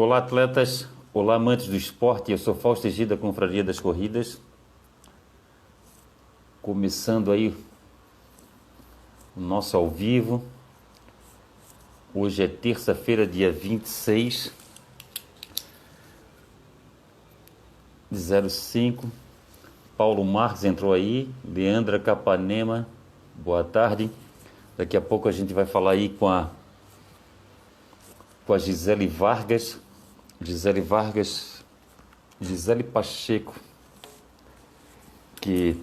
Olá, atletas. Olá, amantes do esporte. Eu sou Fausto Egida, Confraria das Corridas. Começando aí o nosso ao vivo. Hoje é terça-feira, dia 26 de 05. Paulo Marques entrou aí. Leandra Capanema, boa tarde. Daqui a pouco a gente vai falar aí com a, com a Gisele Vargas. Gisele Vargas, Gisele Pacheco, que,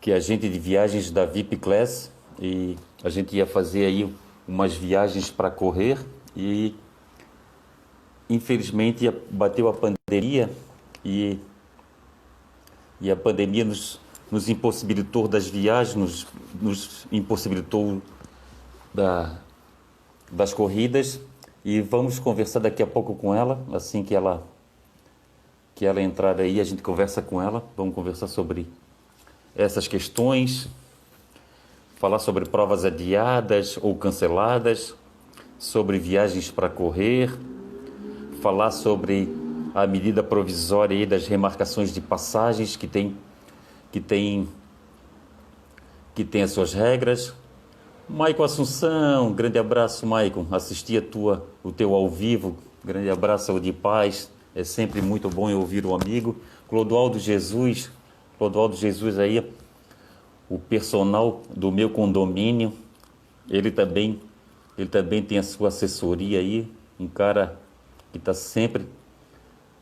que é agente de viagens da VIP Class e a gente ia fazer aí umas viagens para correr e infelizmente bateu a pandemia e, e a pandemia nos, nos impossibilitou das viagens, nos, nos impossibilitou da, das corridas e vamos conversar daqui a pouco com ela, assim que ela que ela entrar aí, a gente conversa com ela, vamos conversar sobre essas questões, falar sobre provas adiadas ou canceladas, sobre viagens para correr, falar sobre a medida provisória aí das remarcações de passagens que tem que tem que tem as suas regras, Maicon Assunção, grande abraço, Maicon. Assisti a tua, o teu ao vivo. Grande abraço, saúde e paz. É sempre muito bom ouvir o amigo. Clodoaldo Jesus, Clodoaldo Jesus aí, o personal do meu condomínio. Ele também, ele também tem a sua assessoria aí, um cara que está sempre,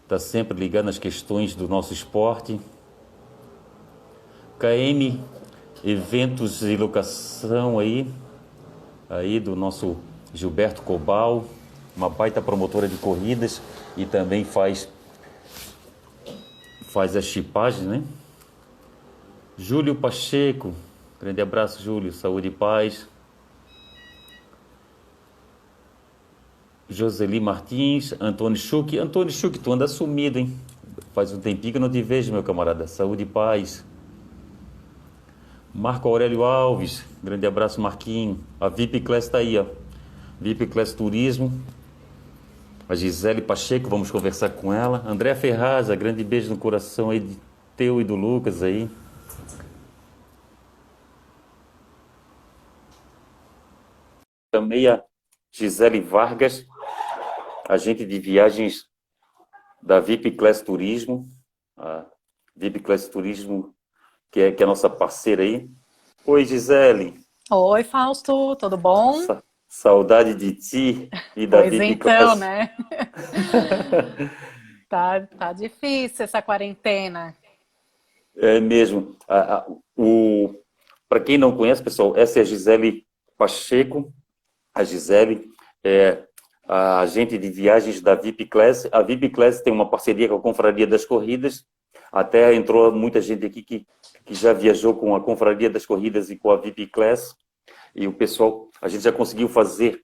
tá sempre ligado nas questões do nosso esporte. KM eventos e locação aí, aí do nosso Gilberto Cobal, uma baita promotora de corridas e também faz faz a chipagem, né? Júlio Pacheco, grande abraço, Júlio, saúde e paz. Joseli Martins, Antônio Schuch. Antônio Schuch, tu anda sumido, hein? Faz um tempinho que eu não te vejo, meu camarada. Saúde e paz. Marco Aurélio Alves, grande abraço, Marquinho. A VIP Class está aí, ó. VIP Class Turismo. A Gisele Pacheco, vamos conversar com ela. André Ferraza, grande beijo no coração aí de teu e do Lucas aí. Também a Gisele Vargas, agente de viagens da VIP Class Turismo. A VIP Class Turismo que é, que é a nossa parceira aí. Oi, Gisele. Oi, Fausto, tudo bom? Sa saudade de ti e da pois Vivi então, né? tá, tá difícil essa quarentena. É mesmo. o, Para quem não conhece, pessoal, essa é a Gisele Pacheco. A Gisele é a agente de viagens da VIP Class. A VIP Class tem uma parceria com a Confraria das Corridas. Até entrou muita gente aqui que que já viajou com a Confraria das Corridas e com a VIP Class. E o pessoal, a gente já conseguiu fazer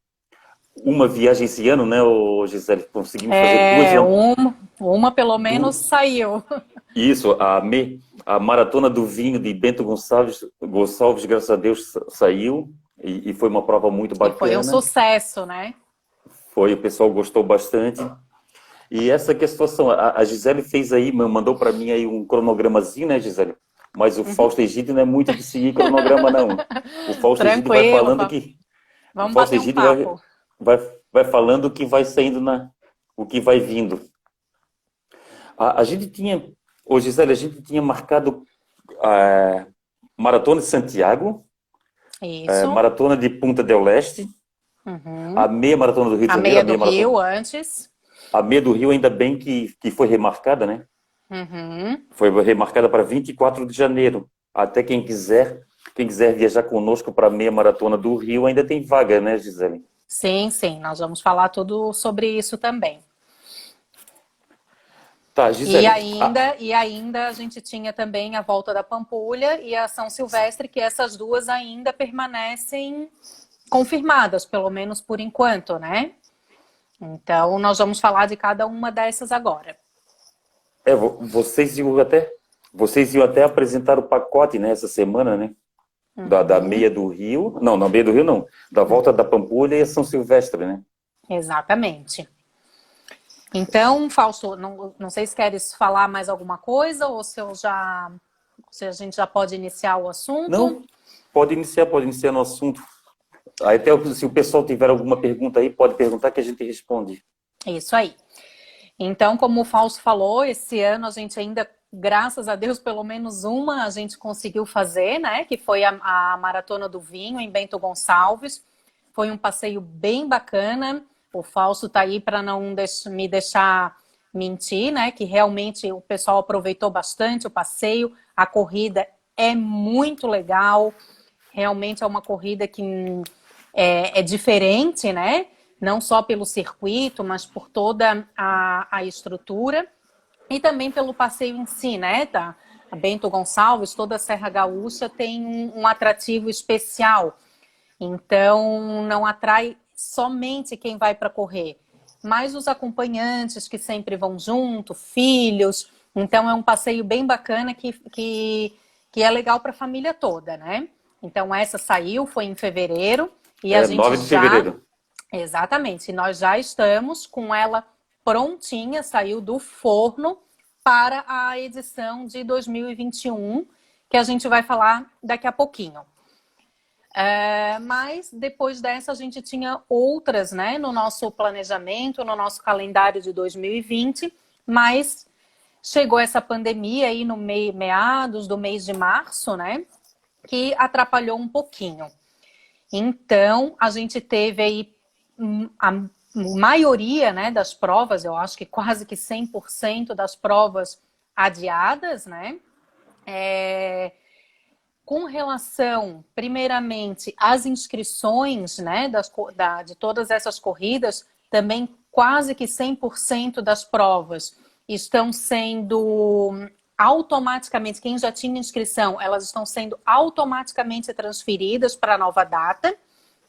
uma viagem esse ano, né, Gisele? Conseguimos é, fazer duas. Uma, uma pelo menos duas. saiu. Isso, a, me, a Maratona do Vinho de Bento Gonçalves, Gonçalves graças a Deus, saiu. E, e foi uma prova muito bacana. E foi um sucesso, né? Foi, o pessoal gostou bastante. E essa que é a situação. A, a Gisele fez aí, mandou para mim aí um cronogramazinho, né, Gisele? Mas o uhum. Fausto Egídio não é muito de seguir cronograma, não. O Fausto Egídio vai falando que. Vamos o Fausto Egídio um vai, vai, vai falando o que vai saindo na. o que vai vindo. A, a gente tinha. Ô Gisele, a gente tinha marcado a Maratona de Santiago, a Maratona de Punta del Leste, uhum. a meia Maratona do Rio de Janeiro. A meia do a meia Rio maratona. antes. A meia do Rio, ainda bem que, que foi remarcada, né? Uhum. Foi remarcada para 24 de janeiro. Até quem quiser, quem quiser viajar conosco para a meia maratona do Rio, ainda tem vaga, né, Gisele? Sim, sim. Nós vamos falar tudo sobre isso também. Tá, Gisele. E ainda, e ainda a gente tinha também a volta da Pampulha e a São Silvestre, que essas duas ainda permanecem confirmadas, pelo menos por enquanto, né? Então, nós vamos falar de cada uma dessas agora. É, vocês iam até, vocês iam até apresentar o pacote nessa né, semana, né? Da, da, uhum. meia do Rio, não, na meia do Rio não, da volta da Pampulha e São Silvestre, né? Exatamente. Então, Fausto, não, não sei se queres falar mais alguma coisa ou se eu já se a gente já pode iniciar o assunto. Não, pode iniciar, pode iniciar no assunto. Até se o pessoal tiver alguma pergunta aí, pode perguntar que a gente responde. Isso aí. Então, como o Fausto falou, esse ano a gente ainda, graças a Deus, pelo menos uma a gente conseguiu fazer, né? Que foi a, a Maratona do Vinho em Bento Gonçalves. Foi um passeio bem bacana. O Fausto tá aí para não deix me deixar mentir, né? Que realmente o pessoal aproveitou bastante o passeio. A corrida é muito legal. Realmente é uma corrida que é, é diferente, né? Não só pelo circuito, mas por toda a, a estrutura e também pelo passeio em si, né? Da Bento Gonçalves, toda a Serra Gaúcha tem um, um atrativo especial. Então, não atrai somente quem vai para correr, mas os acompanhantes que sempre vão junto, filhos. Então, é um passeio bem bacana que, que, que é legal para a família toda, né? Então, essa saiu, foi em fevereiro. E é, a gente 9 de já... fevereiro. Exatamente. Nós já estamos com ela prontinha, saiu do forno para a edição de 2021, que a gente vai falar daqui a pouquinho. É, mas depois dessa a gente tinha outras, né, no nosso planejamento, no nosso calendário de 2020, mas chegou essa pandemia aí no mei, meados do mês de março, né, que atrapalhou um pouquinho. Então, a gente teve aí a maioria né, das provas, eu acho que quase que 100% das provas adiadas, né? É, com relação, primeiramente, às inscrições né, das, da, de todas essas corridas, também quase que 100% das provas estão sendo automaticamente, quem já tinha inscrição, elas estão sendo automaticamente transferidas para a nova data,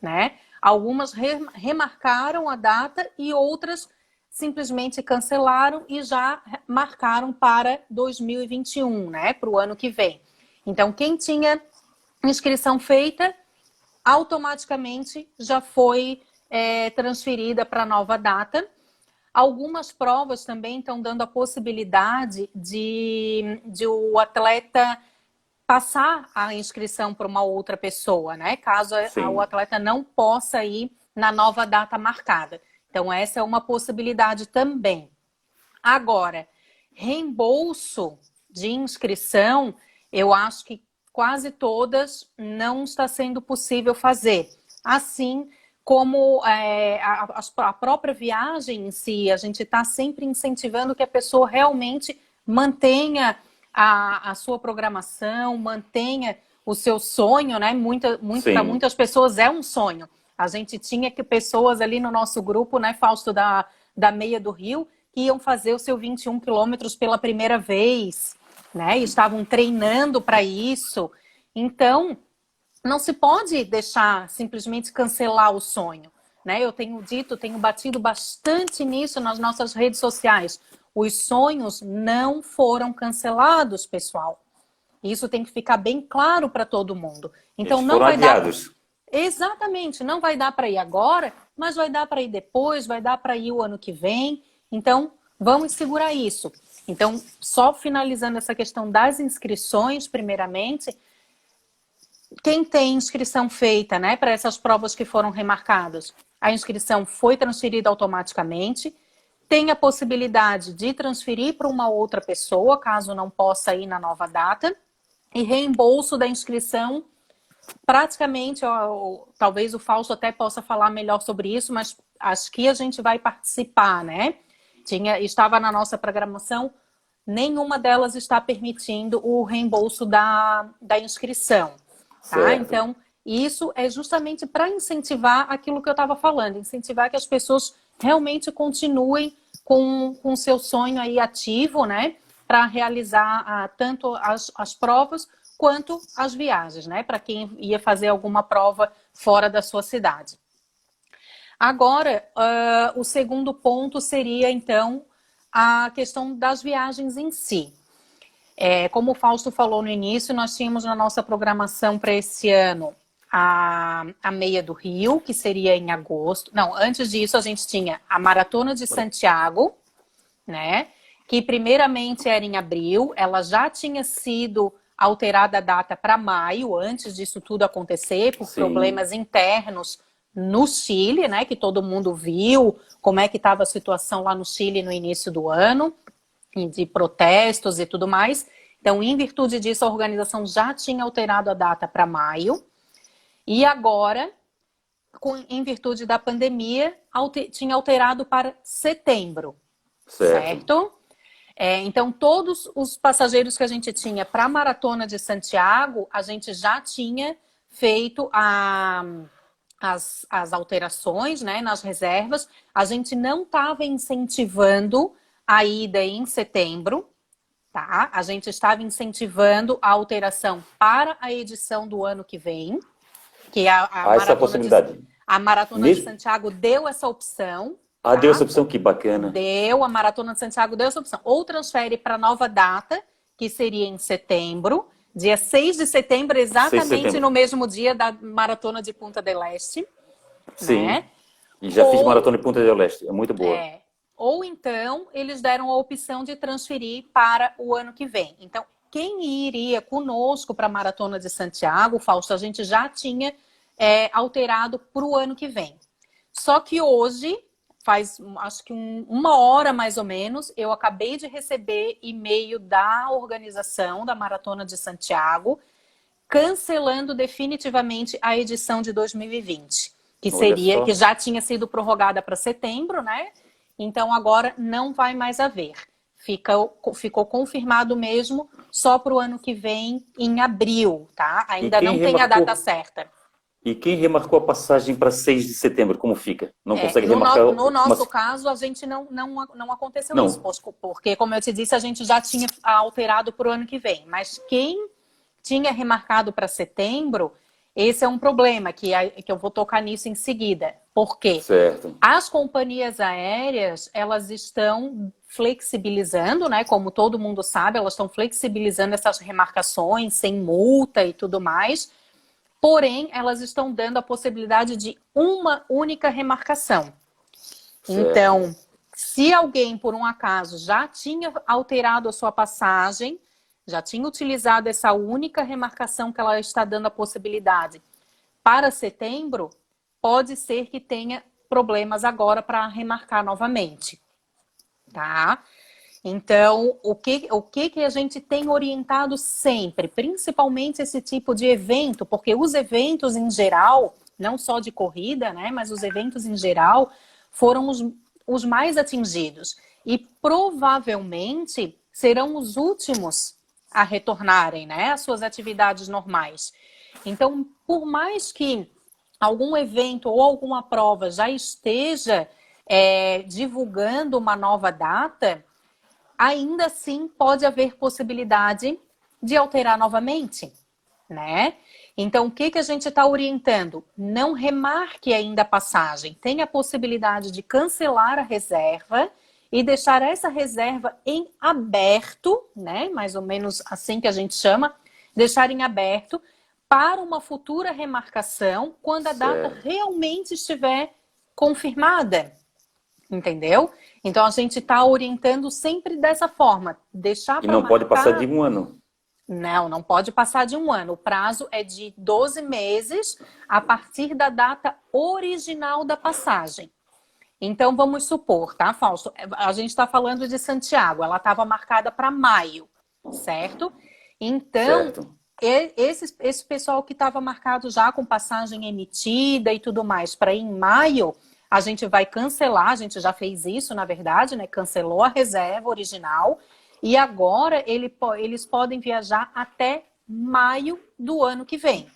né? Algumas remarcaram a data e outras simplesmente cancelaram e já marcaram para 2021, né? Para o ano que vem. Então, quem tinha inscrição feita, automaticamente já foi é, transferida para a nova data. Algumas provas também estão dando a possibilidade de, de o atleta passar a inscrição para uma outra pessoa, né? Caso Sim. o atleta não possa ir na nova data marcada. Então, essa é uma possibilidade também. Agora, reembolso de inscrição, eu acho que quase todas não está sendo possível fazer. Assim, como é, a, a, própria viagem em si, a gente está sempre incentivando que a pessoa realmente mantenha a, a sua programação, mantenha o seu sonho, né? Muita, muito, para muitas pessoas é um sonho. A gente tinha que pessoas ali no nosso grupo, né, Fausto, da, da Meia do Rio, que iam fazer o seu 21 quilômetros pela primeira vez, né? E estavam treinando para isso. Então, não se pode deixar simplesmente cancelar o sonho. Né? Eu tenho dito, tenho batido bastante nisso nas nossas redes sociais. Os sonhos não foram cancelados, pessoal. Isso tem que ficar bem claro para todo mundo. Então Eles não vai adiados. dar. Exatamente, não vai dar para ir agora, mas vai dar para ir depois, vai dar para ir o ano que vem. Então, vamos segurar isso. Então, só finalizando essa questão das inscrições, primeiramente, quem tem inscrição feita né, para essas provas que foram remarcadas, a inscrição foi transferida automaticamente, tem a possibilidade de transferir para uma outra pessoa, caso não possa ir na nova data, e reembolso da inscrição, praticamente, ó, talvez o Fausto até possa falar melhor sobre isso, mas acho que a gente vai participar, né? Tinha, estava na nossa programação, nenhuma delas está permitindo o reembolso da, da inscrição. Tá? Então, isso é justamente para incentivar aquilo que eu estava falando, incentivar que as pessoas realmente continuem com o seu sonho aí ativo, né? Para realizar ah, tanto as, as provas quanto as viagens, né? Para quem ia fazer alguma prova fora da sua cidade. Agora, uh, o segundo ponto seria, então, a questão das viagens em si. É, como o Fausto falou no início, nós tínhamos na nossa programação para esse ano a, a meia do Rio, que seria em agosto. Não, antes disso a gente tinha a Maratona de Santiago, né? Que primeiramente era em abril, ela já tinha sido alterada a data para maio, antes disso tudo acontecer, por Sim. problemas internos no Chile, né? Que todo mundo viu como é que estava a situação lá no Chile no início do ano, de protestos e tudo mais. Então, em virtude disso, a organização já tinha alterado a data para maio. E agora, com, em virtude da pandemia, alter, tinha alterado para setembro. Certo? certo? É, então, todos os passageiros que a gente tinha para a Maratona de Santiago, a gente já tinha feito a, as, as alterações né, nas reservas. A gente não estava incentivando a ida em setembro, tá? A gente estava incentivando a alteração para a edição do ano que vem. Que a, a, ah, essa possibilidade. De, a Maratona de Santiago deu essa opção. Ah, tá? deu essa opção, que bacana. Deu, a Maratona de Santiago deu essa opção. Ou transfere para nova data, que seria em setembro, dia 6 de setembro, exatamente de setembro. no mesmo dia da Maratona de Punta del Este. Sim. Né? E já Ou... fiz Maratona de Punta del Este, é muito boa. É. Ou então, eles deram a opção de transferir para o ano que vem. Então, quem iria conosco para a Maratona de Santiago, Fausto, a gente já tinha é, alterado para o ano que vem. Só que hoje, faz acho que um, uma hora mais ou menos, eu acabei de receber e-mail da organização da Maratona de Santiago, cancelando definitivamente a edição de 2020, que seria que já tinha sido prorrogada para setembro, né? Então agora não vai mais haver. Fica, ficou confirmado mesmo só para o ano que vem, em abril, tá? Ainda não tem a data certa. E quem remarcou a passagem para 6 de setembro, como fica? Não é, consegue no remarcar? No, no nosso caso, a gente não, não, não aconteceu não. isso, porque, como eu te disse, a gente já tinha alterado para o ano que vem. Mas quem tinha remarcado para setembro, esse é um problema, que, que eu vou tocar nisso em seguida. Por quê? Certo. As companhias aéreas, elas estão flexibilizando, né? Como todo mundo sabe, elas estão flexibilizando essas remarcações sem multa e tudo mais porém elas estão dando a possibilidade de uma única remarcação. Certo. Então, se alguém, por um acaso, já tinha alterado a sua passagem, já tinha utilizado essa única remarcação que ela está dando a possibilidade para setembro, pode ser que tenha problemas agora para remarcar novamente. Tá? Então, o que, o que, que a gente tem orientado sempre, principalmente esse tipo de evento, porque os eventos em geral, não só de corrida, né, mas os eventos em geral, foram os, os mais atingidos. E provavelmente serão os últimos a retornarem né, às suas atividades normais. Então, por mais que algum evento ou alguma prova já esteja é, divulgando uma nova data, ainda assim pode haver possibilidade de alterar novamente, né? Então, o que, que a gente está orientando? Não remarque ainda a passagem. Tem a possibilidade de cancelar a reserva e deixar essa reserva em aberto, né? Mais ou menos assim que a gente chama, deixar em aberto para uma futura remarcação quando a data certo. realmente estiver confirmada. Entendeu? Então a gente está orientando sempre dessa forma, deixar E não marcar... pode passar de um ano. Não, não pode passar de um ano. O prazo é de 12 meses a partir da data original da passagem. Então vamos supor, tá, Fausto? A gente está falando de Santiago, ela estava marcada para maio, certo? Então, certo. Esse, esse pessoal que estava marcado já com passagem emitida e tudo mais para ir em maio, a gente vai cancelar, a gente já fez isso, na verdade, né? Cancelou a reserva original e agora ele, eles podem viajar até maio do ano que vem.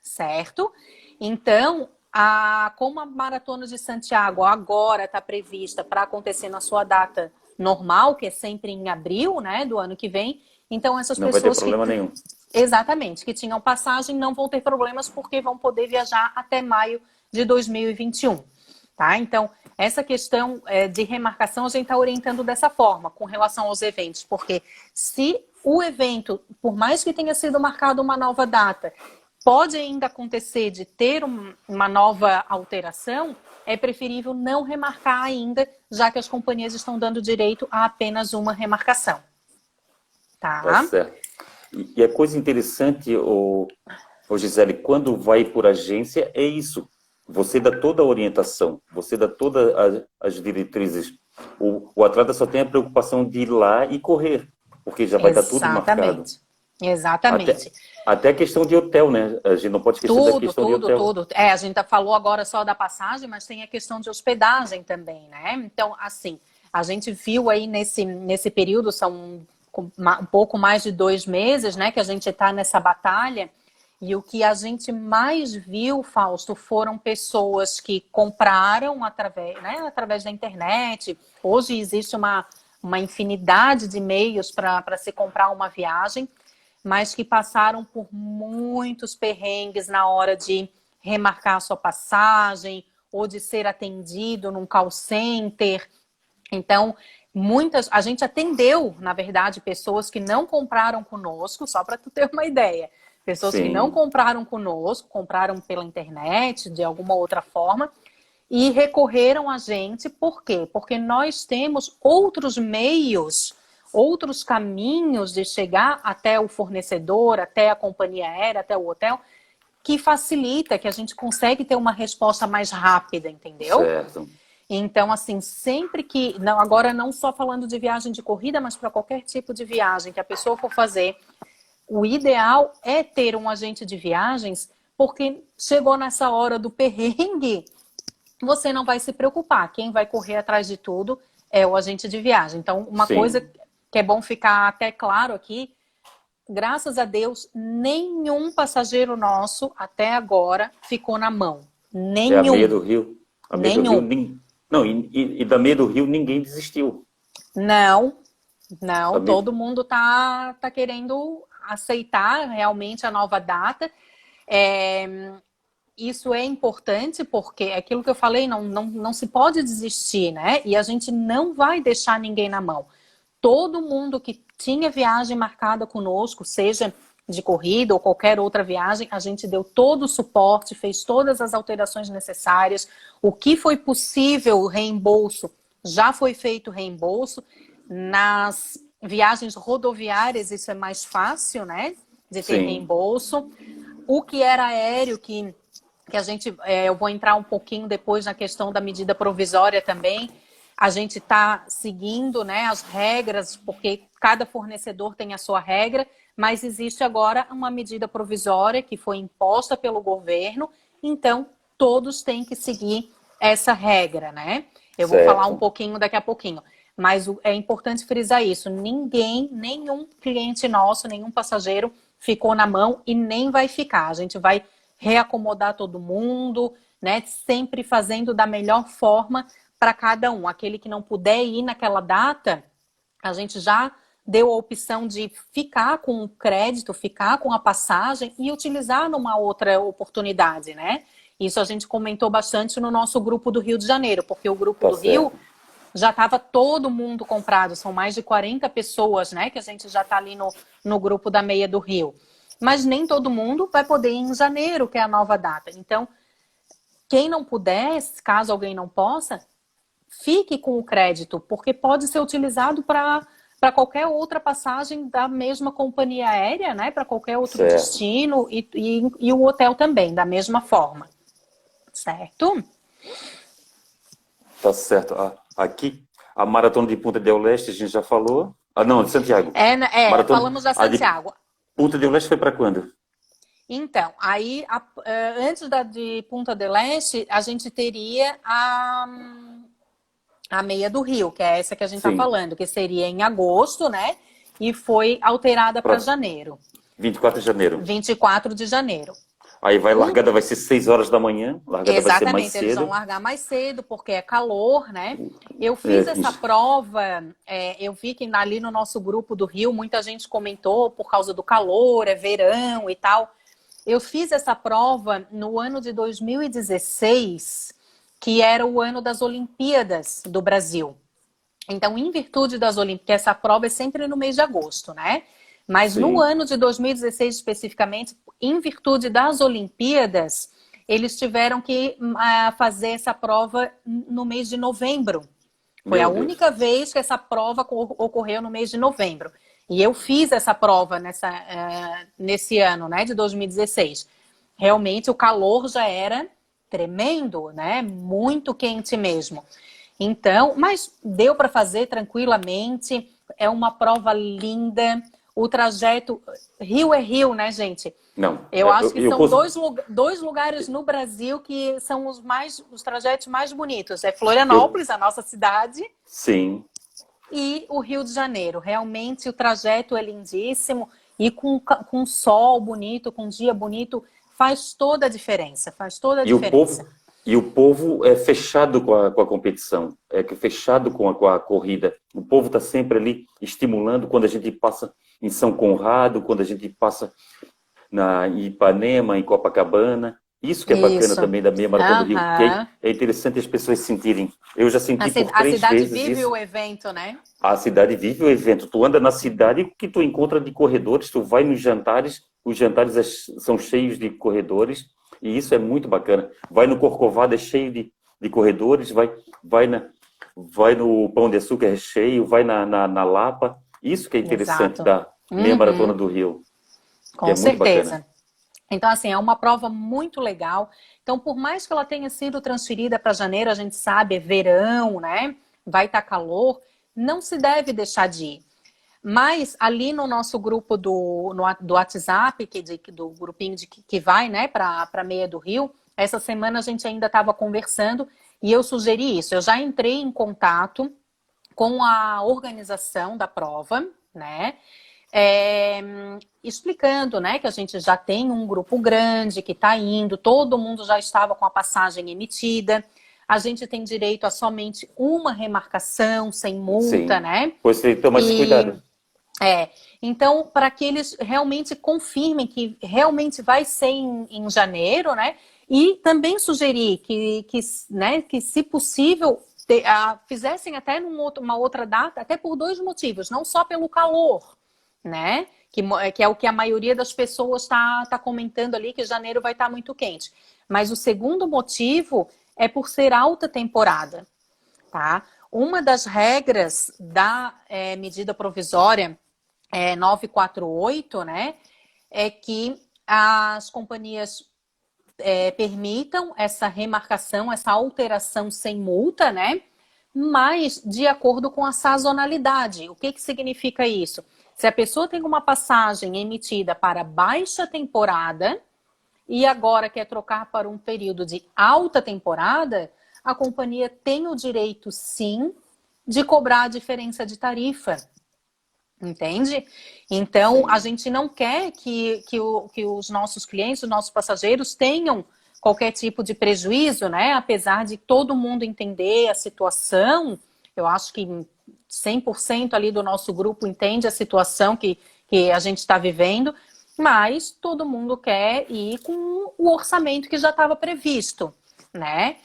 Certo? Então, a, como a Maratona de Santiago agora está prevista para acontecer na sua data normal, que é sempre em abril, né, do ano que vem, então essas não pessoas. Não vai ter problema que, nenhum. Exatamente, que tinham passagem não vão ter problemas porque vão poder viajar até maio de 2021. Tá? Então, essa questão é, de remarcação a gente está orientando dessa forma, com relação aos eventos, porque se o evento, por mais que tenha sido marcado uma nova data, pode ainda acontecer de ter um, uma nova alteração, é preferível não remarcar ainda, já que as companhias estão dando direito a apenas uma remarcação. Tá? tá certo. E a coisa interessante, o, o Gisele, quando vai por agência, é isso. Você dá toda a orientação, você dá todas as diretrizes. O, o atleta só tem a preocupação de ir lá e correr, porque já vai Exatamente. estar tudo marcado. Exatamente. Até, até, a questão de hotel, né? A gente não pode esquecer tudo, da questão tudo, de hotel. Tudo, tudo. É, a gente falou agora só da passagem, mas tem a questão de hospedagem também, né? Então, assim, a gente viu aí nesse, nesse período, são um pouco mais de dois meses, né, que a gente está nessa batalha. E o que a gente mais viu, Fausto, foram pessoas que compraram através, né, através da internet. Hoje existe uma, uma infinidade de meios para se comprar uma viagem, mas que passaram por muitos perrengues na hora de remarcar sua passagem ou de ser atendido num call center. Então, muitas, a gente atendeu, na verdade, pessoas que não compraram conosco, só para tu ter uma ideia. Pessoas Sim. que não compraram conosco, compraram pela internet, de alguma outra forma, e recorreram a gente, por quê? Porque nós temos outros meios, outros caminhos de chegar até o fornecedor, até a companhia aérea, até o hotel, que facilita, que a gente consegue ter uma resposta mais rápida, entendeu? Certo. Então, assim, sempre que. Não, agora não só falando de viagem de corrida, mas para qualquer tipo de viagem que a pessoa for fazer, o ideal é ter um agente de viagens, porque chegou nessa hora do perrengue, você não vai se preocupar. Quem vai correr atrás de tudo é o agente de viagem. Então, uma Sim. coisa que é bom ficar até claro aqui. Graças a Deus, nenhum passageiro nosso até agora ficou na mão. Nenhum. É a meia do Rio. A meia nenhum. Do Rio, não, e, e, da meia do Rio ninguém desistiu. Não, não, todo mundo tá, tá querendo aceitar realmente a nova data. É, isso é importante porque é aquilo que eu falei, não, não, não se pode desistir, né? E a gente não vai deixar ninguém na mão. Todo mundo que tinha viagem marcada conosco, seja de corrida ou qualquer outra viagem, a gente deu todo o suporte, fez todas as alterações necessárias. O que foi possível reembolso, já foi feito reembolso. Nas viagens rodoviárias, isso é mais fácil, né? De ter Sim. reembolso. O que era aéreo, que, que a gente. É, eu vou entrar um pouquinho depois na questão da medida provisória também. A gente está seguindo né, as regras, porque cada fornecedor tem a sua regra, mas existe agora uma medida provisória que foi imposta pelo governo, então todos têm que seguir essa regra, né? Eu certo. vou falar um pouquinho daqui a pouquinho. Mas é importante frisar isso: ninguém, nenhum cliente nosso, nenhum passageiro ficou na mão e nem vai ficar. A gente vai reacomodar todo mundo, né? Sempre fazendo da melhor forma para cada um. Aquele que não puder ir naquela data, a gente já deu a opção de ficar com o crédito, ficar com a passagem e utilizar numa outra oportunidade, né? Isso a gente comentou bastante no nosso grupo do Rio de Janeiro, porque o grupo tá do certo. Rio já estava todo mundo comprado, são mais de 40 pessoas, né, que a gente já está ali no, no grupo da Meia do Rio. Mas nem todo mundo vai poder ir em janeiro, que é a nova data. Então, quem não puder, caso alguém não possa, fique com o crédito, porque pode ser utilizado para para qualquer outra passagem da mesma companhia aérea, né? Para qualquer outro certo. destino e, e, e, o hotel também, da mesma forma. Certo? Tá certo. Aqui, a maratona de Punta del Leste, a gente já falou. Ah, não, de Santiago. É, né, é maratona... falamos da Santiago. Punta del Leste foi para quando? Então, aí, a, uh, antes da de Punta del Leste, a gente teria a a meia do Rio, que é essa que a gente está falando, que seria em agosto, né? E foi alterada para janeiro. 24 de janeiro. 24 de janeiro. Aí vai, largada vai ser 6 horas da manhã, largada Exatamente, vai ser mais cedo. eles vão largar mais cedo, porque é calor, né? Eu fiz é, essa isso. prova, é, eu vi que ali no nosso grupo do Rio, muita gente comentou por causa do calor, é verão e tal. Eu fiz essa prova no ano de 2016, que era o ano das Olimpíadas do Brasil. Então, em virtude das Olimpíadas, essa prova é sempre no mês de agosto, né? Mas Sim. no ano de 2016 especificamente, em virtude das Olimpíadas, eles tiveram que uh, fazer essa prova no mês de novembro. Foi Meu a Deus. única vez que essa prova ocorreu no mês de novembro. E eu fiz essa prova nessa, uh, nesse ano, né, de 2016. Realmente o calor já era tremendo, né? Muito quente mesmo. Então, mas deu para fazer tranquilamente. É uma prova linda. O trajeto Rio é Rio, né, gente? Não. Eu acho que eu, são dois, dois lugares no Brasil que são os mais os trajetos mais bonitos. É Florianópolis, eu... a nossa cidade. Sim. E o Rio de Janeiro. Realmente o trajeto é lindíssimo e com, com sol bonito, com dia bonito, faz toda a diferença. Faz toda a e diferença. O povo, e o povo é fechado com a, com a competição, é fechado com a, com a corrida. O povo está sempre ali estimulando quando a gente passa em São Conrado, quando a gente passa na em Ipanema, em Copacabana. Isso que é bacana isso. também da meia maratona do Rio, que é, interessante as pessoas sentirem. Eu já senti a por três vezes A cidade vive isso. o evento, né? A cidade vive o evento. Tu anda na cidade que tu encontra de corredores, tu vai nos jantares, os jantares é são cheios de corredores, e isso é muito bacana. Vai no Corcovado, é cheio de, de corredores, vai, vai, na, vai no Pão de Açúcar, é cheio, vai na, na, na Lapa. Isso que é interessante Exato. da meia uhum. maratona do Rio. Com é certeza. Então, assim, é uma prova muito legal. Então, por mais que ela tenha sido transferida para janeiro, a gente sabe, é verão, né? Vai estar tá calor, não se deve deixar de ir. Mas ali no nosso grupo do, no, do WhatsApp, que de, do grupinho de, que vai né, para a meia do Rio, essa semana a gente ainda estava conversando e eu sugeri isso. Eu já entrei em contato com a organização da prova, né? É, explicando né, que a gente já tem um grupo grande que está indo, todo mundo já estava com a passagem emitida. A gente tem direito a somente uma remarcação sem multa, Sim. né? Pois você toma e... cuidado. É, então, para que eles realmente confirmem que realmente vai ser em, em janeiro, né? E também sugerir que, que, né, que se possível, te, uh, fizessem até numa outra data, até por dois motivos, não só pelo calor, né? Que, que é o que a maioria das pessoas está tá comentando ali, que janeiro vai estar tá muito quente. Mas o segundo motivo é por ser alta temporada, tá? Uma das regras da é, medida provisória é, 948, né, é que as companhias é, permitam essa remarcação, essa alteração sem multa, né? Mas de acordo com a sazonalidade. O que, que significa isso? Se a pessoa tem uma passagem emitida para baixa temporada e agora quer trocar para um período de alta temporada, a companhia tem o direito, sim, de cobrar a diferença de tarifa. Entende? Então, a gente não quer que, que, o, que os nossos clientes, os nossos passageiros tenham qualquer tipo de prejuízo, né? Apesar de todo mundo entender a situação, eu acho que 100% ali do nosso grupo entende a situação que, que a gente está vivendo, mas todo mundo quer ir com o orçamento que já estava previsto, né?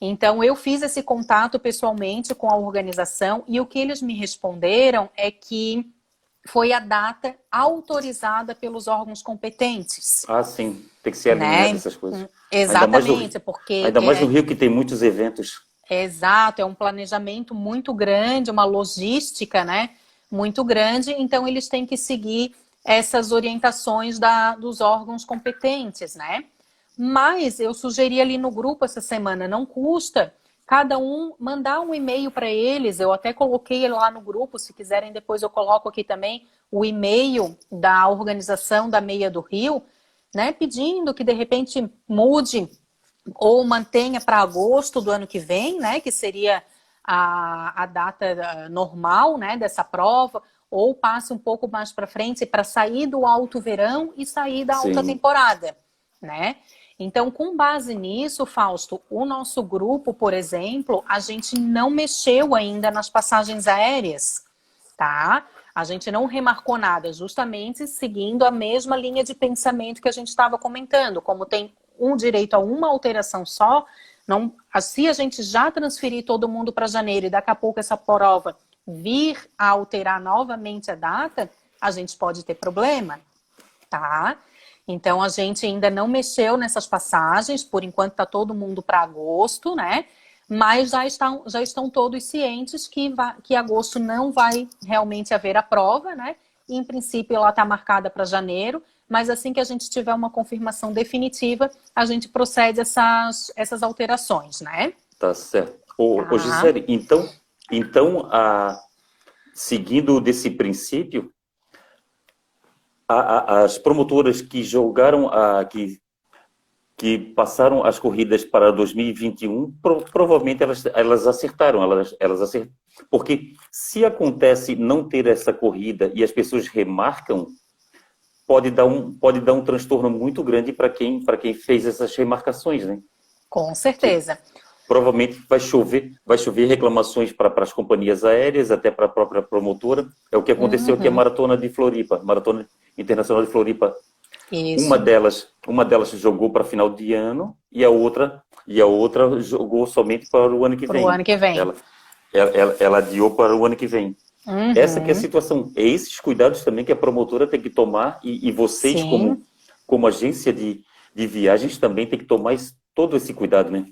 Então, eu fiz esse contato pessoalmente com a organização e o que eles me responderam é que foi a data autorizada pelos órgãos competentes. Ah, sim. Tem que ser alinhado né? essas coisas. Exatamente, ainda no, porque... Ainda mais é, no Rio, que tem muitos eventos. Exato, é um planejamento muito grande, uma logística, né? Muito grande, então eles têm que seguir essas orientações da, dos órgãos competentes, né? Mas eu sugeri ali no grupo essa semana, não custa cada um mandar um e-mail para eles. Eu até coloquei lá no grupo, se quiserem depois eu coloco aqui também o e-mail da organização da Meia do Rio, né, pedindo que de repente mude ou mantenha para agosto do ano que vem, né, que seria a, a data eh, normal, né, dessa prova, ou passe um pouco mais para frente para sair do alto verão e sair da alta Sim. temporada, né? Então, com base nisso, Fausto, o nosso grupo, por exemplo, a gente não mexeu ainda nas passagens aéreas, tá? A gente não remarcou nada, justamente seguindo a mesma linha de pensamento que a gente estava comentando. Como tem um direito a uma alteração só, não, se a gente já transferir todo mundo para janeiro e daqui a pouco essa prova vir a alterar novamente a data, a gente pode ter problema, tá? Então a gente ainda não mexeu nessas passagens, por enquanto está todo mundo para agosto, né? Mas já estão, já estão todos cientes que, vai, que agosto não vai realmente haver a prova, né? E, em princípio ela está marcada para janeiro, mas assim que a gente tiver uma confirmação definitiva, a gente procede essas, essas alterações, né? Tá certo. Ô, tá. ô Gisele, então, então a, seguindo desse princípio, a, a, as promotoras que jogaram, a, que, que passaram as corridas para 2021, pro, provavelmente elas, elas acertaram, elas, elas acertaram. Porque se acontece não ter essa corrida e as pessoas remarcam, pode dar um, pode dar um transtorno muito grande para quem, quem fez essas remarcações, né? Com certeza. Provavelmente vai chover, vai chover reclamações para as companhias aéreas, até para a própria promotora. É o que aconteceu uhum. aqui a maratona de Floripa, maratona Internacional de Floripa. Isso. Uma delas, uma delas jogou para final de ano e a outra e a outra jogou somente para o ano que vem. Para o ano que vem. Ela, ela, ela, ela adiou para o ano que vem. Uhum. Essa que é a situação. É esses cuidados também que a promotora tem que tomar e, e vocês como como agência de, de viagens também tem que tomar esse, todo esse cuidado, né?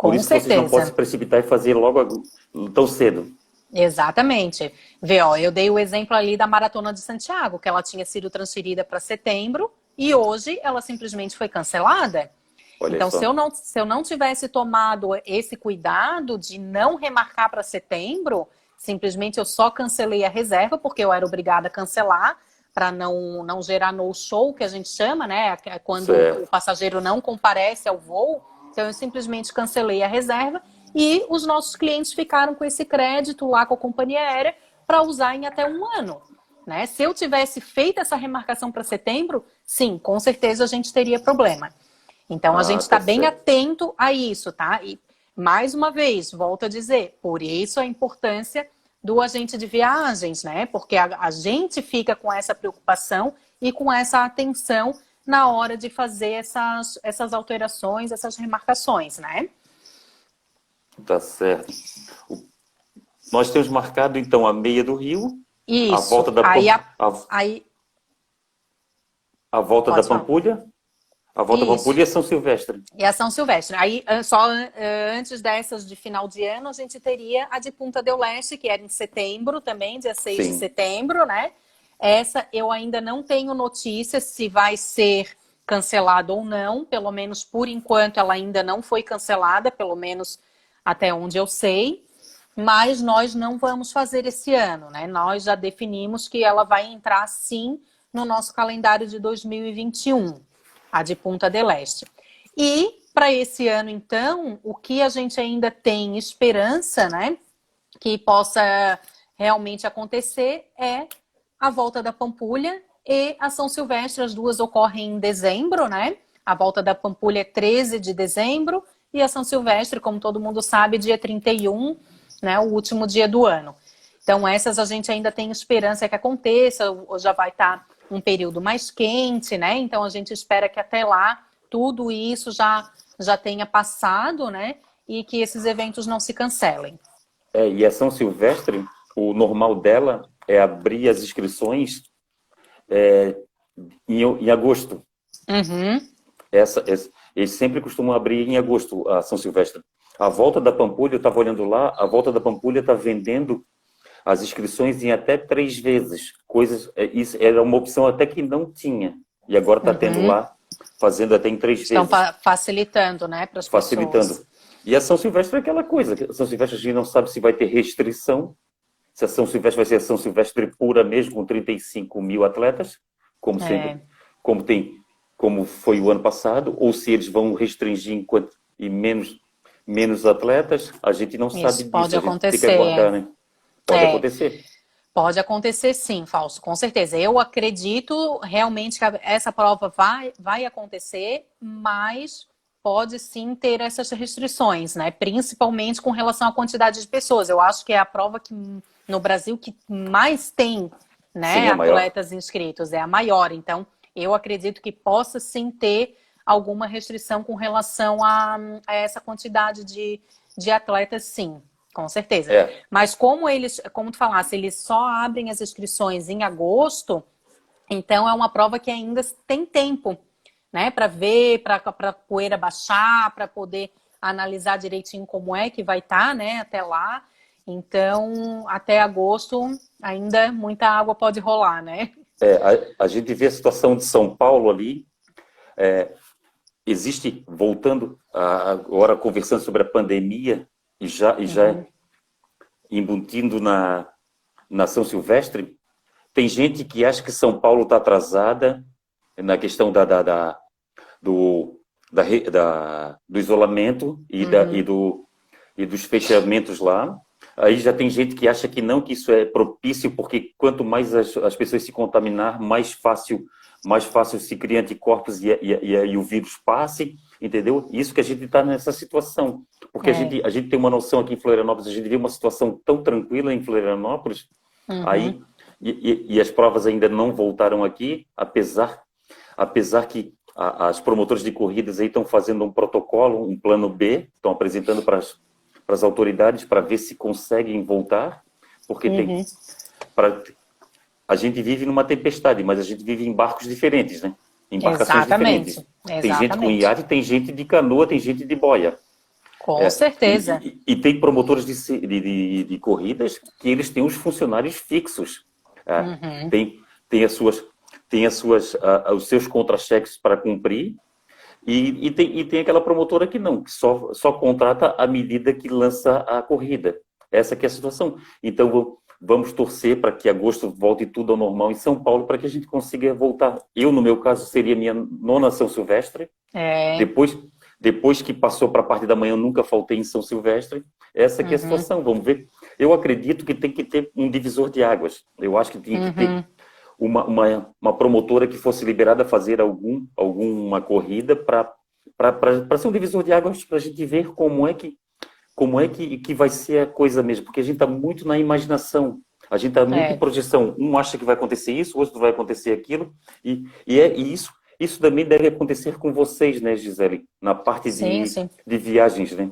Com Por isso certeza. vocês não podem se precipitar e fazer logo tão cedo. Exatamente. Vê, ó, eu dei o exemplo ali da Maratona de Santiago, que ela tinha sido transferida para setembro e hoje ela simplesmente foi cancelada. Olha então, se eu, não, se eu não tivesse tomado esse cuidado de não remarcar para setembro, simplesmente eu só cancelei a reserva, porque eu era obrigada a cancelar para não, não gerar no show, que a gente chama, né? É quando certo. o passageiro não comparece ao voo. Então, eu simplesmente cancelei a reserva e os nossos clientes ficaram com esse crédito lá com a companhia aérea para usar em até um ano. Né? Se eu tivesse feito essa remarcação para setembro, sim, com certeza a gente teria problema. Então ah, a gente está tá bem atento a isso, tá? E mais uma vez, volto a dizer, por isso a importância do agente de viagens, né? Porque a, a gente fica com essa preocupação e com essa atenção na hora de fazer essas, essas alterações, essas remarcações, né? Tá certo. Nós temos marcado, então, a meia do Rio. Isso. A volta da aí, a, a, aí... a volta Pode da Pampulha. A volta Isso. da Pampulha é São Silvestre. E a São Silvestre. Aí, só antes dessas de final de ano, a gente teria a de Punta del Leste, que era em setembro também, dia 6 Sim. de setembro, né? Essa eu ainda não tenho notícias se vai ser cancelada ou não. Pelo menos por enquanto ela ainda não foi cancelada, pelo menos até onde eu sei, mas nós não vamos fazer esse ano, né? Nós já definimos que ela vai entrar sim no nosso calendário de 2021, a de Punta del Este. E para esse ano, então, o que a gente ainda tem esperança, né, que possa realmente acontecer é a volta da Pampulha e a São Silvestre, as duas ocorrem em dezembro, né? A volta da Pampulha é 13 de dezembro e a São Silvestre, como todo mundo sabe, dia 31, né, o último dia do ano. Então, essas a gente ainda tem esperança que aconteça, já vai estar tá um período mais quente, né? Então, a gente espera que até lá tudo isso já, já tenha passado, né? E que esses eventos não se cancelem. É, e a São Silvestre, o normal dela é abrir as inscrições é, em, em agosto. Uhum. Essa, essa, eles sempre costumam abrir em agosto a São Silvestre. A volta da Pampulha, eu estava olhando lá, a volta da Pampulha está vendendo as inscrições em até três vezes. Coisas, é, isso era uma opção até que não tinha. E agora está uhum. tendo lá, fazendo até em três Estão vezes. Estão facilitando, né, para as Facilitando. Pessoas. E a São Silvestre é aquela coisa. A São Silvestre a gente não sabe se vai ter restrição, se a São Silvestre vai ser a São Silvestre pura mesmo, com 35 mil atletas, como, é. sempre, como tem como foi o ano passado, ou se eles vão restringir enquanto, e menos, menos atletas, a gente não Isso, sabe disso. Pode acontecer. Aguardar, né? Pode é. acontecer. Pode acontecer sim, Falso, com certeza. Eu acredito realmente que essa prova vai, vai acontecer, mas pode sim ter essas restrições, né? Principalmente com relação à quantidade de pessoas. Eu acho que é a prova que no Brasil que mais tem né, sim, é atletas inscritos, é a maior. Então, eu acredito que possa sim ter alguma restrição com relação a, a essa quantidade de, de atletas, sim. com certeza. É. Mas como eles, como tu falasse, eles só abrem as inscrições em agosto, então é uma prova que ainda tem tempo, né? Para ver, para a poeira baixar, para poder analisar direitinho como é que vai estar, tá, né? Até lá. Então, até agosto, ainda muita água pode rolar, né? É, a, a gente vê a situação de São Paulo ali. É, existe, voltando a, agora conversando sobre a pandemia, e já, e já uhum. embutindo na, na São Silvestre, tem gente que acha que São Paulo está atrasada na questão da, da, da do, da, da, do isolamento e, uhum. da, e, do, e dos fechamentos lá. Aí já tem gente que acha que não, que isso é propício, porque quanto mais as, as pessoas se contaminar, mais fácil, mais fácil se cria anticorpos e, e, e, e o vírus passe entendeu? Isso que a gente está nessa situação. Porque é. a, gente, a gente tem uma noção aqui em Florianópolis, a gente vê uma situação tão tranquila em Florianópolis, uhum. aí, e, e, as provas ainda não voltaram aqui, apesar, apesar que a, as promotoras de corridas aí estão fazendo um protocolo, um plano B, estão apresentando para as, para as autoridades para ver se conseguem voltar, porque uhum. tem... Pra, a gente vive numa tempestade, mas a gente vive em barcos diferentes, né? embarcações Exatamente. diferentes. Exatamente. Tem gente com iate, tem gente de canoa, tem gente de boia. Com é, certeza. E, e, tem promotores de, de, de, de, corridas que eles têm os funcionários fixos. É, uhum. Tem, tem as suas, tem as suas, uh, os seus contra-cheques para cumprir. E, e, tem, e tem aquela promotora que não, que só, só contrata à medida que lança a corrida. Essa que é a situação. Então, Vamos torcer para que agosto volte tudo ao normal em São Paulo para que a gente consiga voltar. Eu, no meu caso, seria minha nona São Silvestre. É. Depois, depois que passou para a parte da manhã, eu nunca faltei em São Silvestre. Essa que uhum. é a uhum. situação. Vamos ver. Eu acredito que tem que ter um divisor de águas. Eu acho que tem uhum. que ter uhum. Uma, uma, uma, promotora que fosse liberada a fazer algum, alguma corrida para ser um divisor de águas para a gente ver como é que como é que, que vai ser a coisa mesmo, porque a gente está muito na imaginação, a gente está muito é. em projeção. Um acha que vai acontecer isso, o outro vai acontecer aquilo, e, e, é, e isso, isso também deve acontecer com vocês, né, Gisele, na parte sim, de, sim. de viagens, né?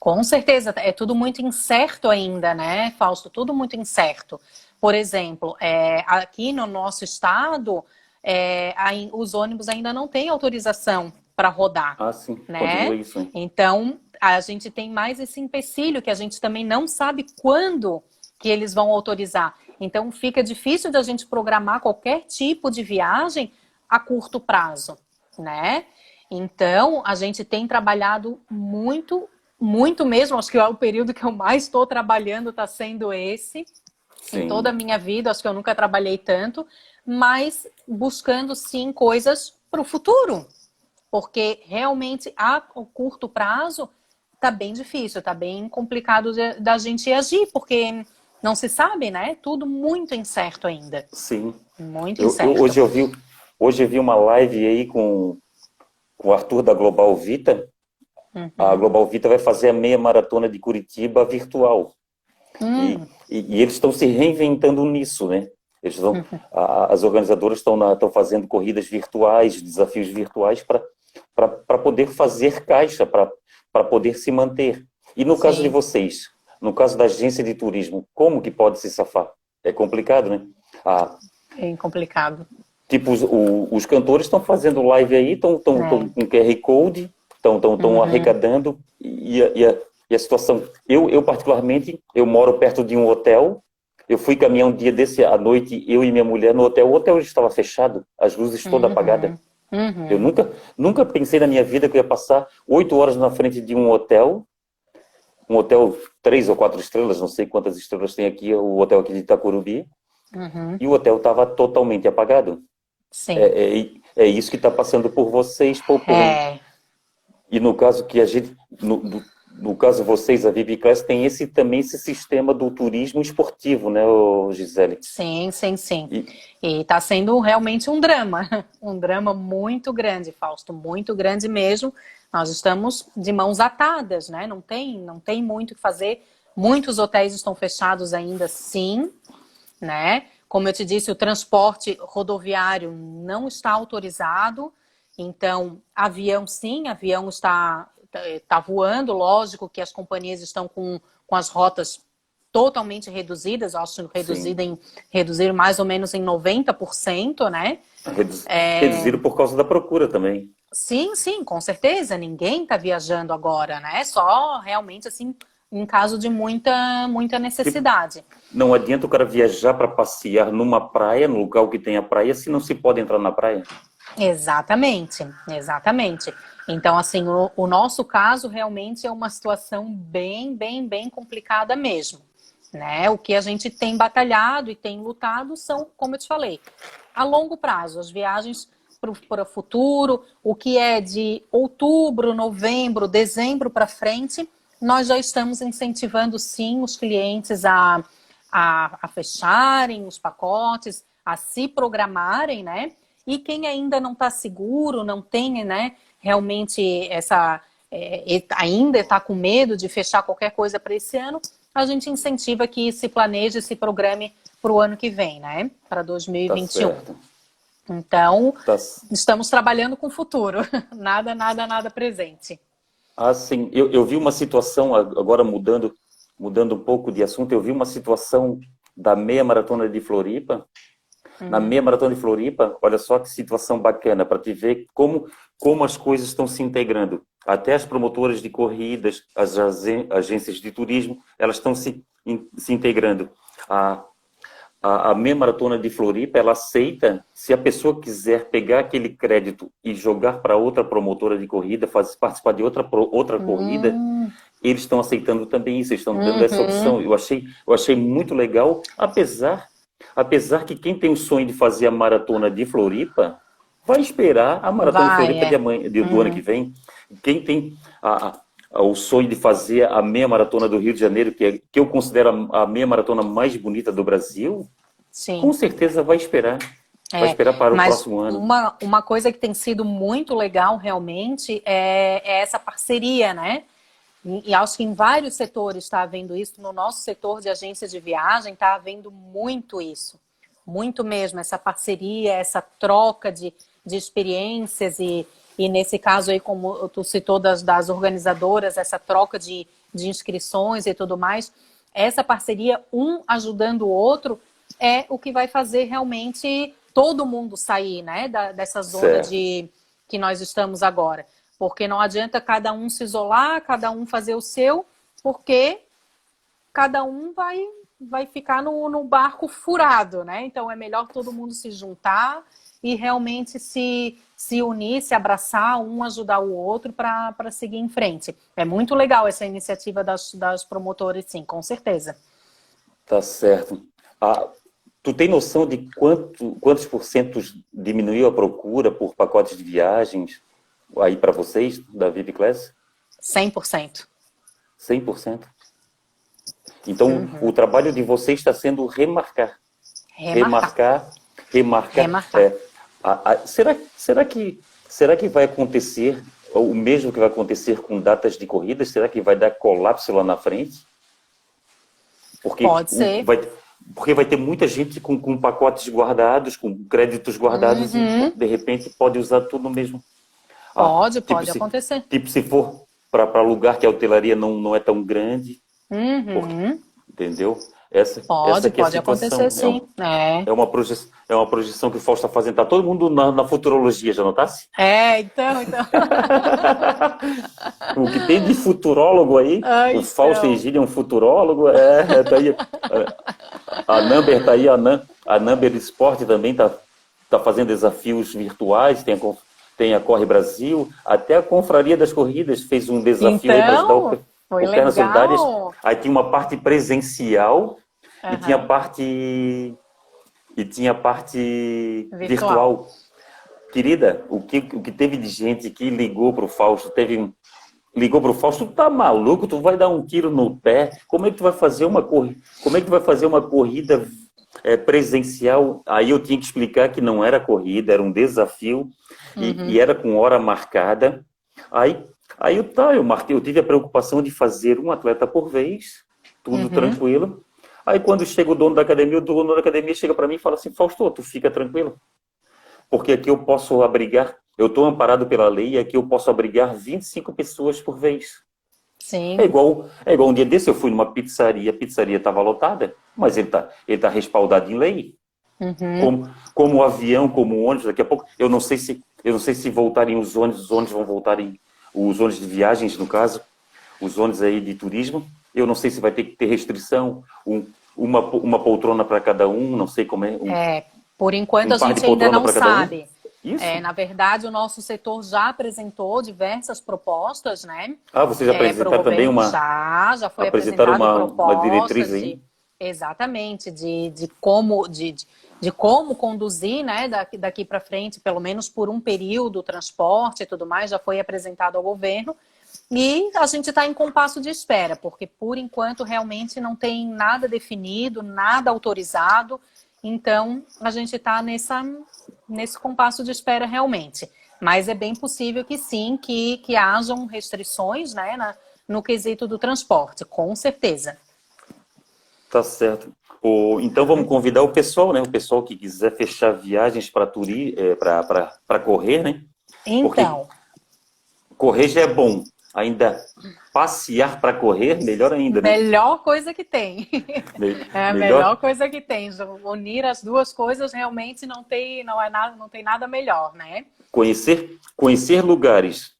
Com certeza, é tudo muito incerto ainda, né, Fausto? Tudo muito incerto. Por exemplo, é, aqui no nosso estado, é, os ônibus ainda não têm autorização para rodar. Ah, sim. Né? Isso, hein? Então, a gente tem mais esse empecilho que a gente também não sabe quando que eles vão autorizar. Então, fica difícil da gente programar qualquer tipo de viagem a curto prazo, né? Então, a gente tem trabalhado muito, muito mesmo. Acho que é o período que eu mais estou trabalhando está sendo esse. Sim. Em toda a minha vida, acho que eu nunca trabalhei tanto, mas buscando sim coisas para o futuro, porque realmente a curto prazo tá bem difícil, tá bem complicado de, da gente agir, porque não se sabe, né? Tudo muito incerto ainda. Sim. Muito incerto. Eu, hoje, eu vi, hoje eu vi uma live aí com, com o Arthur da Global Vita. Uhum. A Global Vita vai fazer a meia maratona de Curitiba virtual. Hum. E, e, e, eles estão se reinventando nisso, né? Eles uhum. a, as organizadoras estão, estão fazendo corridas virtuais, desafios virtuais para poder fazer caixa, para poder se manter. E no Sim. caso de vocês, no caso da agência de turismo, como que pode se safar? É complicado, né? Ah, é complicado. Tipo, os, o, os cantores estão fazendo live aí, estão é. com QR Code, estão uhum. arrecadando, e, e, e a situação... Eu, eu, particularmente, eu moro perto de um hotel, eu fui caminhar um dia desse à noite, eu e minha mulher no hotel, o hotel estava fechado, as luzes todas uhum. apagadas. Uhum. Eu nunca, nunca pensei na minha vida que eu ia passar oito horas na frente de um hotel, um hotel três ou quatro estrelas, não sei quantas estrelas tem aqui, o hotel aqui de Itacurubi, uhum. e o hotel estava totalmente apagado. Sim. É, é, é isso que está passando por vocês, por, por é. E no caso que a gente, no, no caso vocês, a Vivi Class, tem esse também esse sistema do turismo esportivo, né, Gisele? Sim, sim, sim. E está sendo realmente um drama, um drama muito grande, Fausto, muito grande mesmo. Nós estamos de mãos atadas, né? Não tem, não tem muito o que fazer. Muitos hotéis estão fechados ainda, sim, né? Como eu te disse, o transporte rodoviário não está autorizado. Então, avião sim, avião está tá voando, lógico que as companhias estão com, com as rotas totalmente reduzidas, acho reduzida em reduzir mais ou menos em 90%, né? Reduz, é... Reduzido por causa da procura também. Sim, sim, com certeza. Ninguém está viajando agora, né? Só realmente assim em caso de muita muita necessidade. Não adianta o cara viajar para passear numa praia, no local que tem a praia, se não se pode entrar na praia. Exatamente, exatamente. Então, assim, o, o nosso caso realmente é uma situação bem, bem, bem complicada mesmo. Né? O que a gente tem batalhado e tem lutado são, como eu te falei, a longo prazo, as viagens para o futuro, o que é de outubro, novembro, dezembro para frente, nós já estamos incentivando sim os clientes a, a, a, fecharem os pacotes, a se programarem, né? E quem ainda não está seguro, não tem, né, realmente essa. É, ainda está com medo de fechar qualquer coisa para esse ano, a gente incentiva que se planeje, se programe para o ano que vem, né? Para 2021. Tá então, tá... estamos trabalhando com o futuro. nada, nada, nada presente. Ah, sim. Eu, eu vi uma situação, agora mudando, mudando um pouco de assunto, eu vi uma situação da meia maratona de Floripa. Uhum. Na meia maratona de Floripa, olha só que situação bacana para te ver como, como as coisas estão se integrando até as promotoras de corridas, as agências de turismo, elas estão se, se integrando. A, a, a meia maratona de Floripa, ela aceita, se a pessoa quiser pegar aquele crédito e jogar para outra promotora de corrida, fazer, participar de outra, outra uhum. corrida, eles estão aceitando também isso, estão dando uhum. essa opção. Eu achei, eu achei muito legal, apesar, apesar que quem tem o sonho de fazer a maratona de Floripa, vai esperar a maratona vai, Floripa é. de amanhã, de, do uhum. ano que vem. Quem tem a, a, o sonho de fazer a meia maratona do Rio de Janeiro, que, é, que eu considero a, a meia maratona mais bonita do Brasil, Sim. com certeza vai esperar. É, vai esperar para o próximo ano. Uma, uma coisa que tem sido muito legal realmente é, é essa parceria, né? E, e acho que em vários setores está havendo isso. No nosso setor de agência de viagem está havendo muito isso. Muito mesmo, essa parceria, essa troca de, de experiências e, e nesse caso aí, como tu citou das, das organizadoras, essa troca de, de inscrições e tudo mais, essa parceria, um ajudando o outro, é o que vai fazer realmente todo mundo sair, né, da, dessa zona de que nós estamos agora. Porque não adianta cada um se isolar, cada um fazer o seu, porque cada um vai, vai ficar no, no barco furado, né? Então é melhor todo mundo se juntar e realmente se, se unir, se abraçar, um ajudar o outro para seguir em frente. É muito legal essa iniciativa das, das promotoras, sim, com certeza. Tá certo. Ah, tu tem noção de quanto, quantos por cento diminuiu a procura por pacotes de viagens aí para vocês, da VIP Class? 100%. 100%? Então, uhum. o trabalho de vocês está sendo remarcar. Remarcar. Remarcar. remarcar, remarcar. É, a, a, será, será, que, será que vai acontecer o mesmo que vai acontecer com datas de corridas? Será que vai dar colapso lá na frente? Porque Pode ser. Vai, porque vai ter muita gente com, com pacotes guardados, com créditos guardados, uhum. e de repente pode usar tudo no mesmo. Ah, pode, tipo pode se, acontecer. Tipo, se for para lugar que a hotelaria não, não é tão grande. Uhum. Porque, entendeu? Essa, pode, essa é pode acontecer sim. É, é. é, uma projeção, é uma projeção que o Fausto está fazendo. Está todo mundo na, na futurologia, já notasse? É, então, então. o que tem de futurólogo aí, Ai, o Fausto Egílio é um futurólogo. É, é tá aí, a Number está aí, a, Num, a Number Esporte também está tá fazendo desafios virtuais, tem a, tem a Corre Brasil, até a Confraria das Corridas fez um desafio então... aí para ajudar foi legal. Aí tinha uma parte presencial Uhum. E tinha parte e tinha parte virtual. virtual. Querida, o que, o que teve de gente que ligou para o Fausto, teve ligou para o Fausto, tu tá maluco, tu vai dar um tiro no pé, como é que tu vai fazer uma corrida, como é que tu vai fazer uma corrida é, presencial? Aí eu tinha que explicar que não era corrida, era um desafio uhum. e, e, era com hora marcada. Aí, aí eu, tá, eu marquei, eu tive a preocupação de fazer um atleta por vez, tudo uhum. tranquilo. Aí quando chega o dono da academia, o dono da academia chega para mim e fala assim, Fausto, tu fica tranquilo, porque aqui eu posso abrigar eu estou amparado pela lei aqui eu posso abrigar 25 pessoas por vez. Sim. É igual, é igual um dia desse, eu fui numa pizzaria, a pizzaria estava lotada, mas ele está ele tá respaldado em lei. Uhum. Como, como o avião, como o ônibus, daqui a pouco, eu não sei se eu não sei se voltarem os ônibus, os ônibus vão voltarem, os ônibus de viagens, no caso, os ônibus aí de turismo, eu não sei se vai ter que ter restrição, um, uma, uma poltrona para cada um, não sei como é. Um, é, por enquanto um a gente ainda não sabe. Um. É, na verdade, o nosso setor já apresentou diversas propostas, né? Ah, vocês já é, apresentaram também uma. Já, já foi apresentada uma, uma diretriz aí. De, exatamente, de, de como. De, de, de como conduzir, né, daqui, daqui para frente, pelo menos por um período, o transporte e tudo mais, já foi apresentado ao governo. E a gente está em compasso de espera, porque por enquanto realmente não tem nada definido, nada autorizado. Então a gente está nesse compasso de espera realmente. Mas é bem possível que sim, que, que hajam restrições né, na, no quesito do transporte, com certeza. Tá certo. O, então vamos convidar o pessoal, né? O pessoal que quiser fechar viagens para é, para correr, né? Então. Porque correr já é bom, ainda passear para correr, melhor ainda, né? Melhor coisa que tem. Me é a melhor... melhor... coisa que tem. Unir as duas coisas realmente não tem, não é nada, não tem nada melhor, né? Conhecer, conhecer lugares,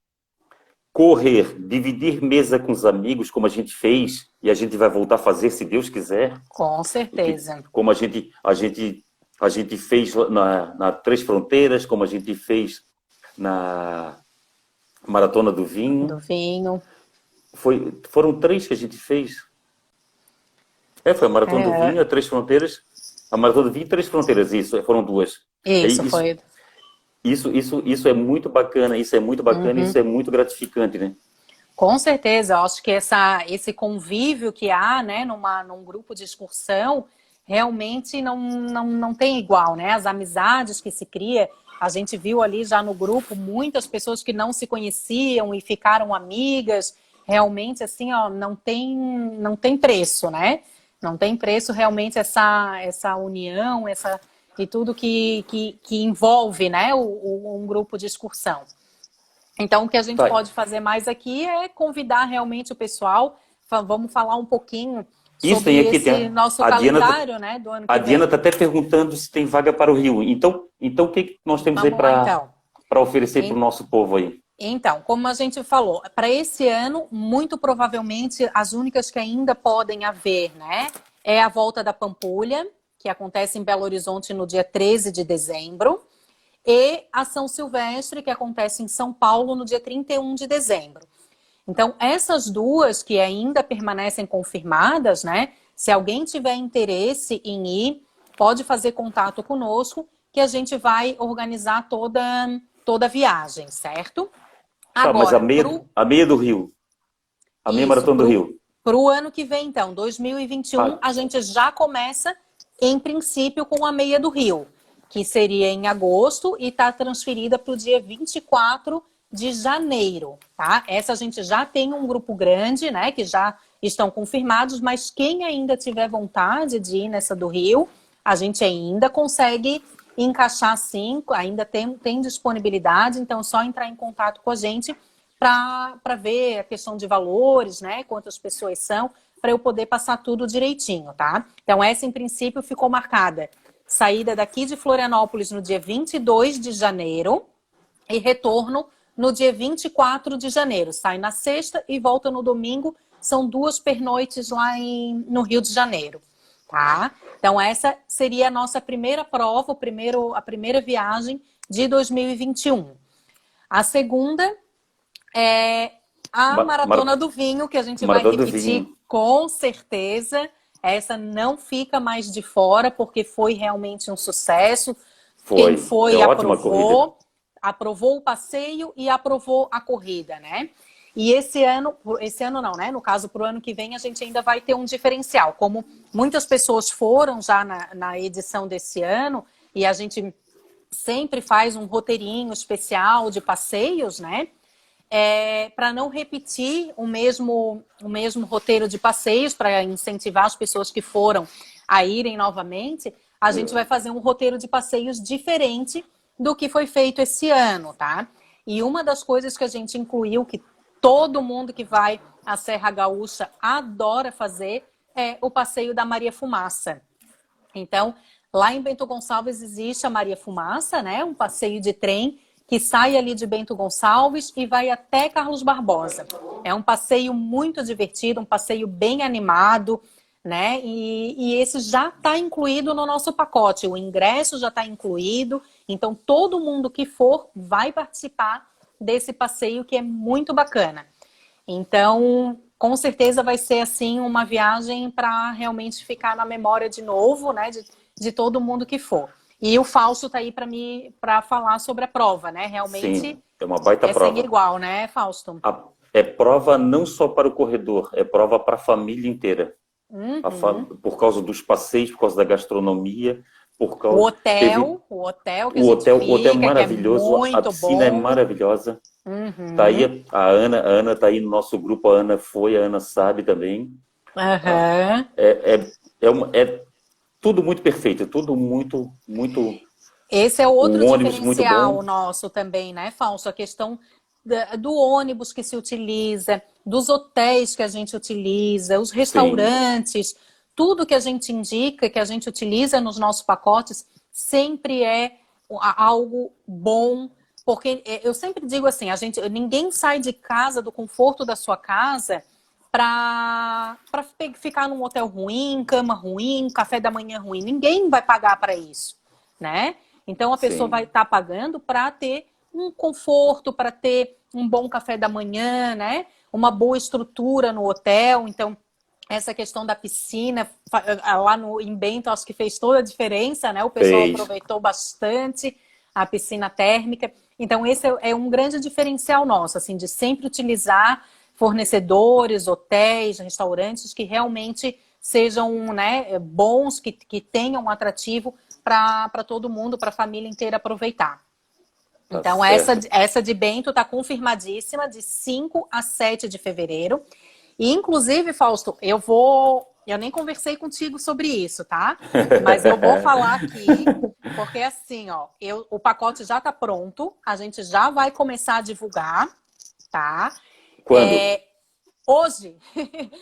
correr, dividir mesa com os amigos, como a gente fez e a gente vai voltar a fazer, se Deus quiser. Com certeza. Que, como a gente, a gente, a gente fez na, na Três Fronteiras, como a gente fez na Maratona do Vinho. Do Vinho. Foi, foram três que a gente fez. É, foi a Maratona é. do Vinho, a Três Fronteiras. A Maratona do Vinho e Três Fronteiras, isso, foram duas. Isso, é, isso foi. Isso, isso, isso é muito bacana, isso é muito bacana, uhum. isso é muito gratificante, né? Com certeza, eu acho que essa, esse convívio que há, né, numa, num grupo de excursão, realmente não, não, não tem igual, né? As amizades que se cria, a gente viu ali já no grupo muitas pessoas que não se conheciam e ficaram amigas. Realmente, assim, ó, não tem, não tem preço, né? Não tem preço realmente essa, essa união, essa e tudo que, que, que envolve, né, o, o, um grupo de excursão. Então, o que a gente pode fazer mais aqui é convidar realmente o pessoal. Vamos falar um pouquinho isso sobre tem aqui, esse tem a, nosso a calendário, Diana, né, do ano que A Diana está até perguntando se tem vaga para o Rio. Então, então o que nós temos Vamos aí para então. oferecer para o nosso povo aí? Então, como a gente falou, para esse ano, muito provavelmente as únicas que ainda podem haver, né, é a volta da Pampulha, que acontece em Belo Horizonte no dia 13 de dezembro, e a São Silvestre, que acontece em São Paulo no dia 31 de dezembro. Então, essas duas que ainda permanecem confirmadas, né? Se alguém tiver interesse em ir, pode fazer contato conosco, que a gente vai organizar toda, toda a viagem, certo? Agora, tá, mas a meia, pro... a meia do Rio. A meia Isso, maratona do Rio. Para o ano que vem, então, 2021, ah. a gente já começa, em princípio, com a meia do Rio, que seria em agosto e está transferida para o dia 24 de janeiro, tá? Essa a gente já tem um grupo grande, né, que já estão confirmados, mas quem ainda tiver vontade de ir nessa do Rio, a gente ainda consegue encaixar sim, ainda tem, tem disponibilidade, então é só entrar em contato com a gente para ver a questão de valores, né, quantas pessoas são, para eu poder passar tudo direitinho, tá? Então essa em princípio ficou marcada. Saída daqui de Florianópolis no dia 22 de janeiro e retorno no dia 24 de janeiro. Sai na sexta e volta no domingo. São duas pernoites lá em, no Rio de Janeiro. Tá? Então, essa seria a nossa primeira prova, o primeiro, a primeira viagem de 2021. A segunda é a Maratona Mar... do Vinho, que a gente Maratona vai repetir com certeza. Essa não fica mais de fora, porque foi realmente um sucesso. Foi. Quem foi, é aprovou aprovou o passeio e aprovou a corrida, né? E esse ano, esse ano não, né? No caso, para o ano que vem, a gente ainda vai ter um diferencial. Como muitas pessoas foram já na, na edição desse ano, e a gente sempre faz um roteirinho especial de passeios, né? É, para não repetir o mesmo, o mesmo roteiro de passeios, para incentivar as pessoas que foram a irem novamente, a gente vai fazer um roteiro de passeios diferente do que foi feito esse ano, tá? E uma das coisas que a gente incluiu, que todo mundo que vai à Serra Gaúcha adora fazer, é o passeio da Maria Fumaça. Então, lá em Bento Gonçalves existe a Maria Fumaça, né? Um passeio de trem que sai ali de Bento Gonçalves e vai até Carlos Barbosa. É um passeio muito divertido, um passeio bem animado, né? E, e esse já está incluído no nosso pacote. O ingresso já está incluído, então todo mundo que for vai participar desse passeio que é muito bacana. Então, com certeza vai ser assim uma viagem para realmente ficar na memória de novo, né? De, de todo mundo que for. E o Fausto tá aí para me para falar sobre a prova, né? Realmente Sim, é uma baita é prova. igual, né, Fausto? A, é prova não só para o corredor, é prova para a família inteira. Uhum. Fa... por causa dos passeios, por causa da gastronomia, por causa o hotel, teve... o hotel que o hotel, fica, o hotel é maravilhoso, é a piscina bom. é maravilhosa. Uhum. Tá aí a Ana, a Ana tá aí no nosso grupo, a Ana foi, a Ana sabe também. Uhum. É, é, é, uma, é tudo muito perfeito, tudo muito, muito. Esse é outro um diferencial nosso também, né, Fausto? A questão do ônibus que se utiliza, dos hotéis que a gente utiliza, os restaurantes, Sim. tudo que a gente indica, que a gente utiliza nos nossos pacotes, sempre é algo bom. Porque é, eu sempre digo assim, a gente, ninguém sai de casa, do conforto da sua casa, para ficar num hotel ruim, cama ruim, café da manhã ruim. Ninguém vai pagar para isso, né? Então a pessoa Sim. vai estar tá pagando para ter um conforto, para ter um bom café da manhã, né? Uma boa estrutura no hotel. Então essa questão da piscina lá no em Bento acho que fez toda a diferença, né? O pessoal fez. aproveitou bastante a piscina térmica. Então esse é um grande diferencial nosso, assim, de sempre utilizar fornecedores, hotéis, restaurantes que realmente sejam né, bons, que, que tenham um atrativo para todo mundo, para a família inteira aproveitar. Tá então, essa, essa de Bento está confirmadíssima, de 5 a 7 de fevereiro. E, inclusive, Fausto, eu vou. Eu nem conversei contigo sobre isso, tá? Mas eu vou falar aqui, porque assim, ó, eu, o pacote já está pronto, a gente já vai começar a divulgar, tá? Quando? É, hoje.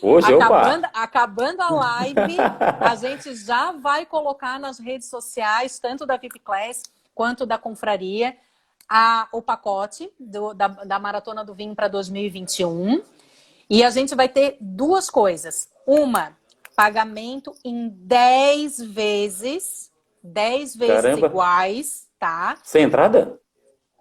Hoje, acabando, acabando a live, a gente já vai colocar nas redes sociais, tanto da VIP Class quanto da Confraria, a, o pacote do, da, da Maratona do Vinho para 2021. E a gente vai ter duas coisas. Uma, pagamento em 10 vezes, 10 vezes Caramba. iguais, tá? Sem entrada?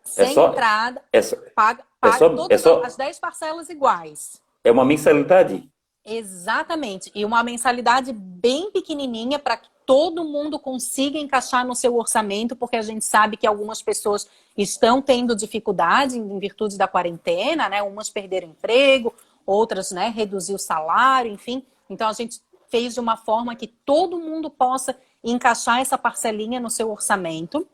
Sem é só, entrada. É só, paga, paga é só, todas é só, as 10 parcelas iguais. É uma mensalidade? Exatamente. E uma mensalidade bem pequenininha para que todo mundo consiga encaixar no seu orçamento, porque a gente sabe que algumas pessoas estão tendo dificuldade em virtude da quarentena, né? Umas perderam emprego, outras, né, reduzir o salário, enfim. Então a gente fez de uma forma que todo mundo possa encaixar essa parcelinha no seu orçamento.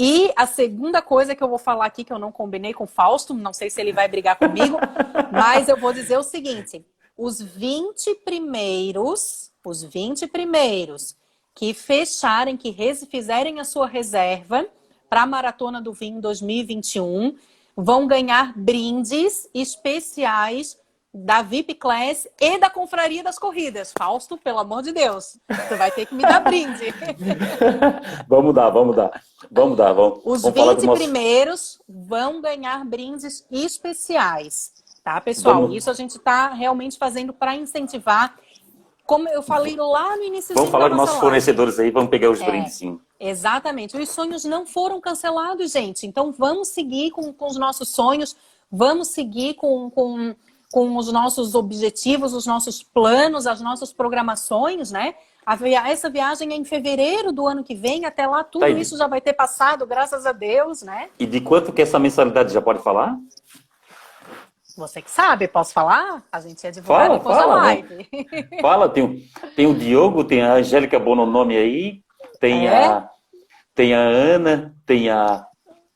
E a segunda coisa que eu vou falar aqui, que eu não combinei com o Fausto, não sei se ele vai brigar comigo, mas eu vou dizer o seguinte: os 20 primeiros, os 20 primeiros que fecharem, que fizerem a sua reserva para a Maratona do Vinho 2021, vão ganhar brindes especiais da VIP Class e da Confraria das Corridas. Fausto, pelo amor de Deus, tu vai ter que me dar brinde. vamos dar, vamos dar. Vamos dar, vamos. Os vamos 20 primeiros vão ganhar brindes especiais, tá, pessoal? Vamos... Isso a gente está realmente fazendo para incentivar. Como eu falei lá no início Vamos falar dos nossos live. fornecedores aí, vamos pegar os é, brindes, sim. Exatamente. Os sonhos não foram cancelados, gente. Então vamos seguir com, com os nossos sonhos, vamos seguir com, com com os nossos objetivos, os nossos planos, as nossas programações, né? Via... Essa viagem é em fevereiro do ano que vem, até lá tudo tá isso já vai ter passado, graças a Deus, né? E de quanto que essa mensalidade já pode falar? Você que sabe, posso falar? A gente é divulgar fala, fala, da live. Fala, tem, o, tem o Diogo, tem a Angélica Bononome aí, tem, é? a, tem a Ana, tem a,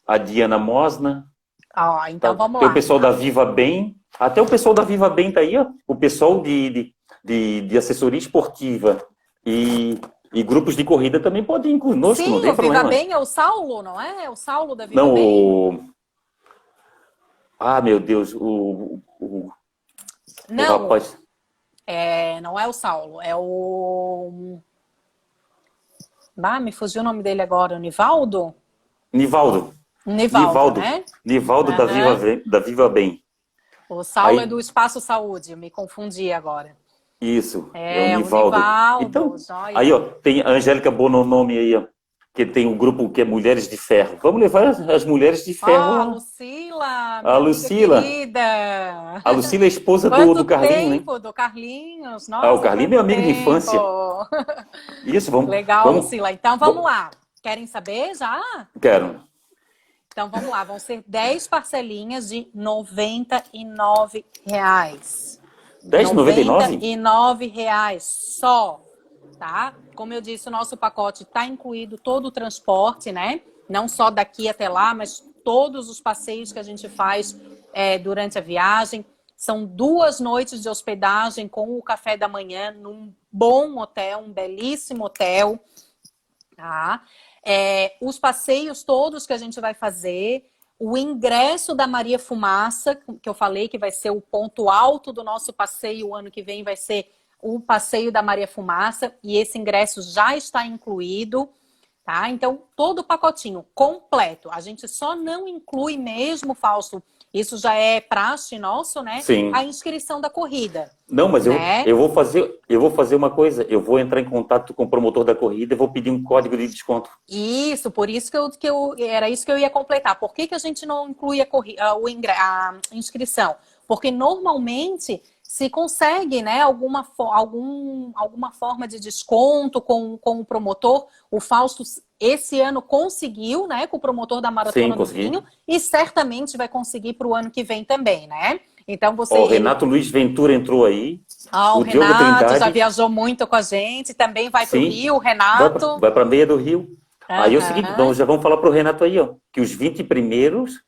a Diana Mosna. Ah, então tá, vamos tem lá. Tem o pessoal da Viva Bem, até o pessoal da Viva Bem tá aí, ó. O pessoal de, de, de, de assessoria esportiva e E grupos de corrida também podem ir conosco, Sim, não tem o problema. Viva Bem é o Saulo, não é? É o Saulo da Viva Não, Bem. o. Ah, meu Deus, o, o, o Não, rapaz. é, não é o Saulo, é o. Ah, me fugiu o nome dele agora, o Nivaldo? Nivaldo. Nivaldo, Nivaldo. né? Nivaldo da, Aham. Viva, da Viva Bem. O Saulo Aí- é do Espaço Saúde, me confundi agora. Isso, É, é, o Nivaldo. Nivaldo, então, joia. aí, ó, tem a Angélica Bononomi aí, ó, que tem o grupo que é Mulheres de Ferro. Vamos levar as, Mulheres de Ferro Ah, lá. Lucila, A Lucila. querida. A Lucila é esposa do, Quanto do Carlinho, né? tempo, do Carlinhos. Nossa, Ah, o Carlinho é meu amigo de tempo. infância. Isso, vamos. Legal, vamos, Lucila. Então vamos lá. Querem saber já? Quero. Então vamos lá, vão ser 10 parcelinhas de 99 reais. 10,99? R$ reais só, tá? Como eu disse, o nosso pacote está incluído todo o transporte, né? Não só daqui até lá, mas todos os passeios que a gente faz é, durante a viagem. São duas noites de hospedagem com o café da manhã num bom hotel, um belíssimo hotel, tá? É, os passeios todos que a gente vai fazer, o ingresso da Maria Fumaça, que eu falei que vai ser o ponto alto do nosso passeio o ano que vem, vai ser o passeio da Maria Fumaça, e esse ingresso já está incluído, tá? Então, todo o pacotinho completo. A gente só não inclui mesmo, Fausto, isso já é praxe nosso, né? Sim. A inscrição da corrida. Não, mas eu, Né? eu, vou fazer, eu vou fazer uma coisa. Eu vou entrar em contato com o promotor da corrida e vou pedir um código de desconto. Isso, por isso que eu, que eu era isso que eu ia completar. Por que, que a gente não inclui a, corri- a- a inscrição? Porque normalmente se consegue né, alguma, algum, alguma forma de desconto com, com o promotor. O Fausto, esse ano, conseguiu né, com o promotor da Maratona Sim, do consegui. Vinho e certamente vai conseguir para o ano que vem também, né? Então você. O Renato Luiz Ventura entrou aí. Ah, o, o Renato já viajou muito com a gente, também vai para o. Rio, Renato. Vai para a meia do Rio. Aí é o seguinte, então já vamos falar para o Renato aí, ó, que os 20 primeiros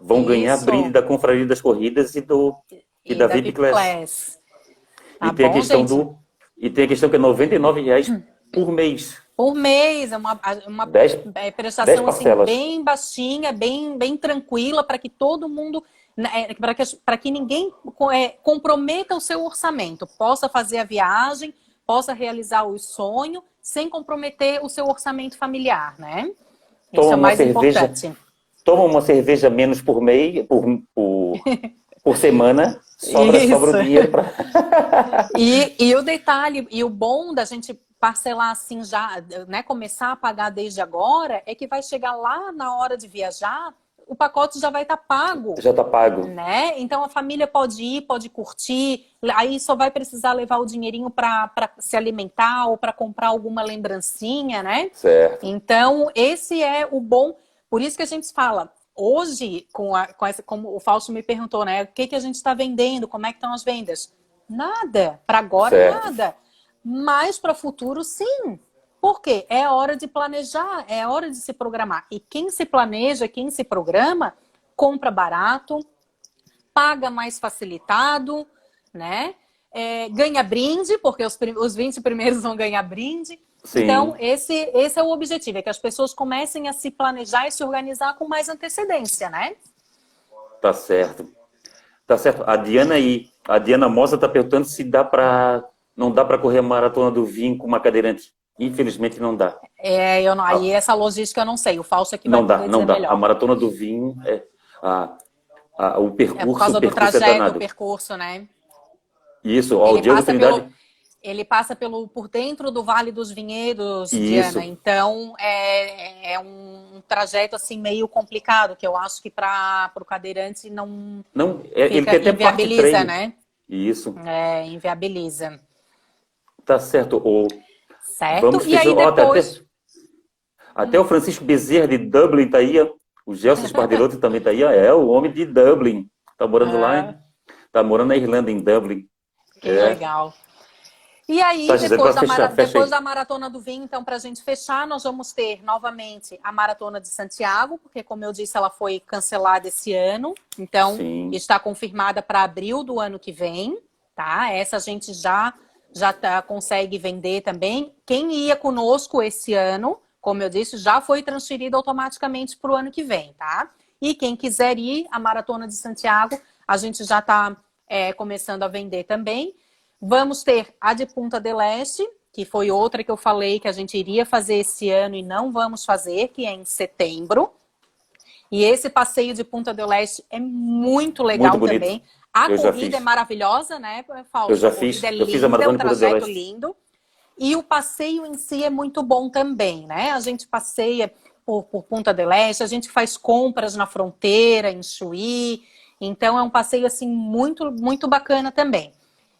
vão ganhar Isso. brinde da Confraria das Corridas e do e, da VIP Class. Tá e tem a bom, questão gente? do e tem a questão que é 99 reais por mês. Por mês, é uma, uma Dez- é, prestação dez assim, bem baixinha, bem, bem tranquila, para que todo mundo, para que, pra que ninguém é, comprometa o seu orçamento, possa fazer a viagem, possa realizar o sonho, sem comprometer o seu orçamento familiar, né? Isso Toma é o uma mais cerveja. importante. Toma uma cerveja menos por mês, por, por, por semana, sobra, Isso. sobra o dinheiro para E, e o detalhe, e o bom da gente parcelar assim já, né, começar a pagar desde agora, é que vai chegar lá na hora de viajar, o pacote já vai estar pago. já tá pago. Né? Então a família pode ir, pode curtir, aí só vai precisar levar o dinheirinho para se alimentar ou para comprar alguma lembrancinha, né? Certo. Então, esse é o bom. Por isso que a gente fala, hoje, com, a, com essa, como o Fausto me perguntou, né? O que, que a gente está vendendo? Como é que estão as vendas? Nada. Para agora, Certo. nada. Mas para o futuro, sim. Por quê? É hora de planejar, é hora de se programar. E quem se planeja, quem se programa, compra barato, paga mais facilitado, né? É, ganha brinde, porque os, os 20 primeiros vão ganhar brinde. Sim. Então, esse, esse é o objetivo, é que as pessoas comecem a se planejar e se organizar com mais antecedência, né? Tá certo. Tá certo. A Diana aí, a Diana Mosa tá perguntando se dá para não dá para correr a maratona do vinho com uma cadeirante. Infelizmente não dá. É, eu não, aí essa logística eu não sei, o falso aqui vai não dá, não dá. melhor. A maratona do vinho é a, a- o percurso, É por causa o do percurso é trajeto, danado. do percurso, né? Isso, ó, o Ele Diego passa, Trindade. pelo, ele passa pelo, por dentro do Vale dos Vinhedos, Isso. Diana. Então, é, é um trajeto assim meio complicado, que eu acho que para o cadeirante não Não, é, ele fica, tem até parte inviabiliza, treino. né? Isso, É, inviabiliza. tá certo. O, Certo? vamos e aí ó, até- depois. Até o Francisco Bezerra de Dublin tá aí. O Gelson Spardelotto também tá aí. É o homem de Dublin. Tá morando lá, Ah. hein? Tá morando na Irlanda, em Dublin. Que É. legal. E aí, depois, da, fechar, mara- fecha depois da Maratona do Vinho, então, para a gente fechar, nós vamos ter novamente a Maratona de Santiago, porque, como eu disse, ela foi cancelada esse ano. Então, Sim. está confirmada para abril do ano que vem, tá? Essa a gente já já tá, consegue vender também. Quem ia conosco esse ano, como eu disse, já foi transferido automaticamente para o ano que vem, tá? E quem quiser ir, a Maratona de Santiago, a gente já está é, começando a vender também. Vamos ter a de Punta del Este, que foi outra que eu falei que a gente iria fazer esse ano e não vamos fazer, que é em setembro. E esse passeio de Punta del Este é muito legal muito também. A eu corrida é maravilhosa, né, Fausto? Eu já fiz, é linda, eu fiz a maratona é um trajeto lindo. E o passeio em si é muito bom também, né? A gente passeia por, por Punta del Este, a gente faz compras na fronteira, em Chuí. Então é um passeio assim muito muito bacana também.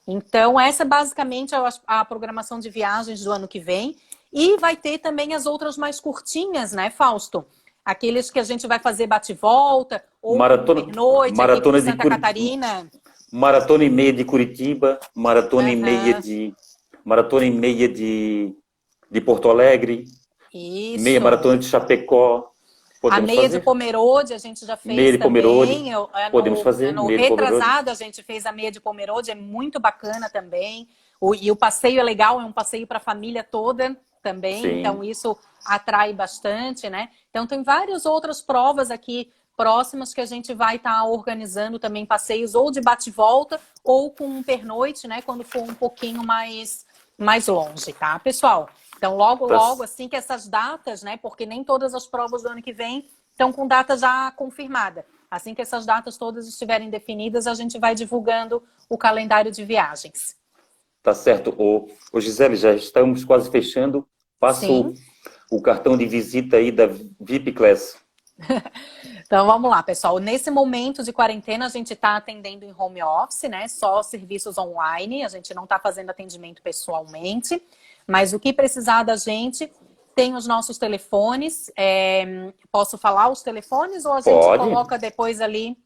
Então essa é basicamente a, a programação de viagens do ano que vem e vai ter também as outras mais curtinhas, né, Fausto? Aqueles que a gente vai fazer bate-volta, ou maratona, noite maratona de Santa Catarina. Maratona e meia de Curitiba, maratona uhum. e meia de maratona e meia de, de Porto Alegre, Isso. meia maratona de Chapecó. Podemos a meia fazer? de Pomerode a gente já fez meia de também. Pomerode, eu, é no, podemos fazer. No retrasado a gente fez a meia de Pomerode, é muito bacana também. O, e o passeio é legal, é um passeio para a família toda também, Sim. então isso atrai bastante, né? Então tem várias outras provas aqui próximas que a gente vai estar tá organizando também passeios ou de bate-volta ou com um pernoite, né? Quando for um pouquinho mais, mais longe, tá, pessoal? Então, logo, tá. logo, assim que essas datas, né? Porque nem todas as provas do ano que vem estão com data já confirmada. Assim que essas datas todas estiverem definidas, a gente vai divulgando o calendário de viagens. Tá certo. Ô, ô Gisele, já estamos quase fechando. Passo Sim o cartão de visita aí da VIP Class. então vamos lá, pessoal. Nesse momento de quarentena, a gente está atendendo em home office, né? Só serviços online, a gente não está fazendo atendimento pessoalmente. Mas o que precisar da gente, tem os nossos telefones. É... Posso falar os telefones ou a gente Pode. coloca depois ali?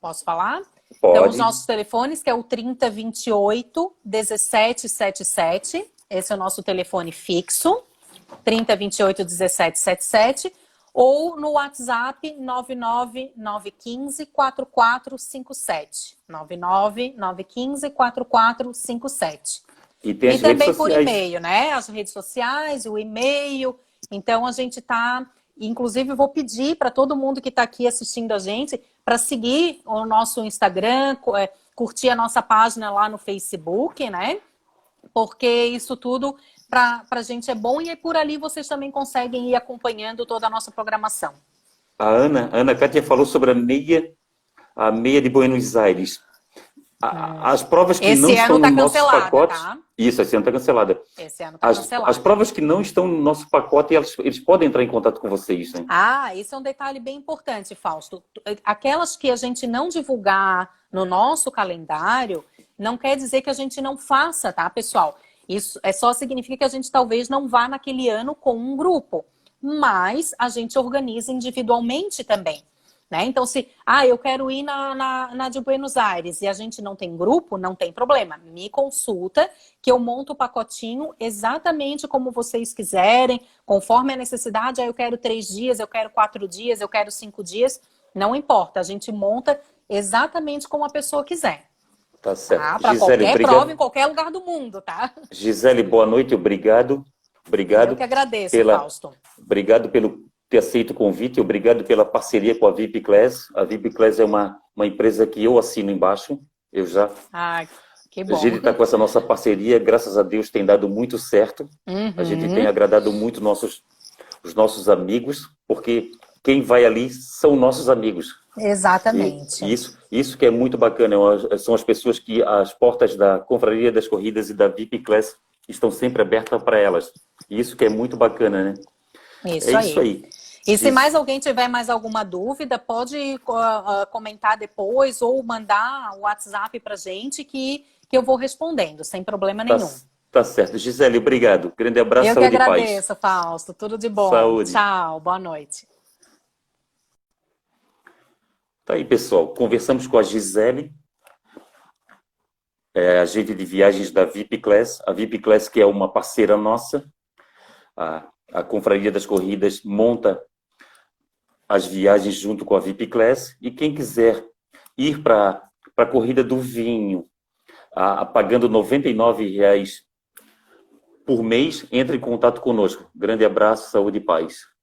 Posso falar? Pode. Então, os nossos telefones, que é o 3028 1777. Esse é o nosso telefone fixo. 3028 1777 ou no WhatsApp 99915 4457. 99915 4457. E, tem e também por e-mail, né? As redes sociais, o e-mail. Então a gente está. Inclusive, vou pedir para todo mundo que está aqui assistindo a gente para seguir o nosso Instagram, é, curtir a nossa página lá no Facebook, né? Porque isso tudo para a gente é bom e por ali vocês também conseguem ir acompanhando toda a nossa programação. A Ana, a Ana Kátia falou sobre a meia, a meia de Buenos Aires. A, as provas que esse não estão tá no nosso pacote. Tá? Isso, esse ano está cancelada. Esse ano está. As provas que não estão no nosso pacote, eles, eles podem entrar em contato com vocês, né? Ah, isso é um detalhe bem importante, Fausto. Aquelas que a gente não divulgar no nosso calendário, não quer dizer que a gente não faça, tá, pessoal? Isso é só significa que a gente talvez não vá naquele ano com um grupo, mas a gente organiza individualmente também. Né? Então, se ah, eu quero ir na, na, na, de Buenos Aires e a gente não tem grupo, não tem problema. Me consulta que eu monto o pacotinho exatamente como vocês quiserem, conforme a necessidade. Ah, eu quero três dias, eu quero quatro dias, eu quero cinco dias. Não importa, a gente monta exatamente como a pessoa quiser. Tá certo. Tá? Para qualquer obrigado. prova em qualquer lugar do mundo, tá? Gisele, boa noite, obrigado. Obrigado. Eu que agradeço, pela, Fausto. Obrigado pelo ter aceito o convite, obrigado pela parceria com a VIP Class. A VIP Class é uma, uma empresa que eu assino embaixo. Eu já. Ah, que bom. A gente está com essa nossa parceria, graças a Deus tem dado muito certo. Uhum. A gente tem agradado muito nossos, os nossos amigos, porque quem vai ali são nossos amigos. Exatamente. E isso, isso que é muito bacana, são as pessoas que as portas da Confraria das Corridas e da VIP Class estão sempre abertas para elas. E isso que é muito bacana, né? Isso é aí. isso aí. E se mais alguém tiver mais alguma dúvida, pode uh, comentar depois ou mandar o um WhatsApp para gente que, que eu vou respondendo, sem problema tá nenhum. Tá, certo. Gisele, obrigado. Grande abraço, eu paz. Que agradeço, Fausto. Tudo de bom. Saúde. Tchau, boa noite. Tá aí, pessoal. Conversamos com a Gisele, é, agente de viagens da VIP Class. A VIP Class, que é uma parceira nossa. A, a Confraria das Corridas monta as viagens junto com a VIP Class. E quem quiser ir para a corrida do vinho, a, a, pagando R$ 99,00 por mês, entre em contato conosco. Grande abraço, saúde e paz.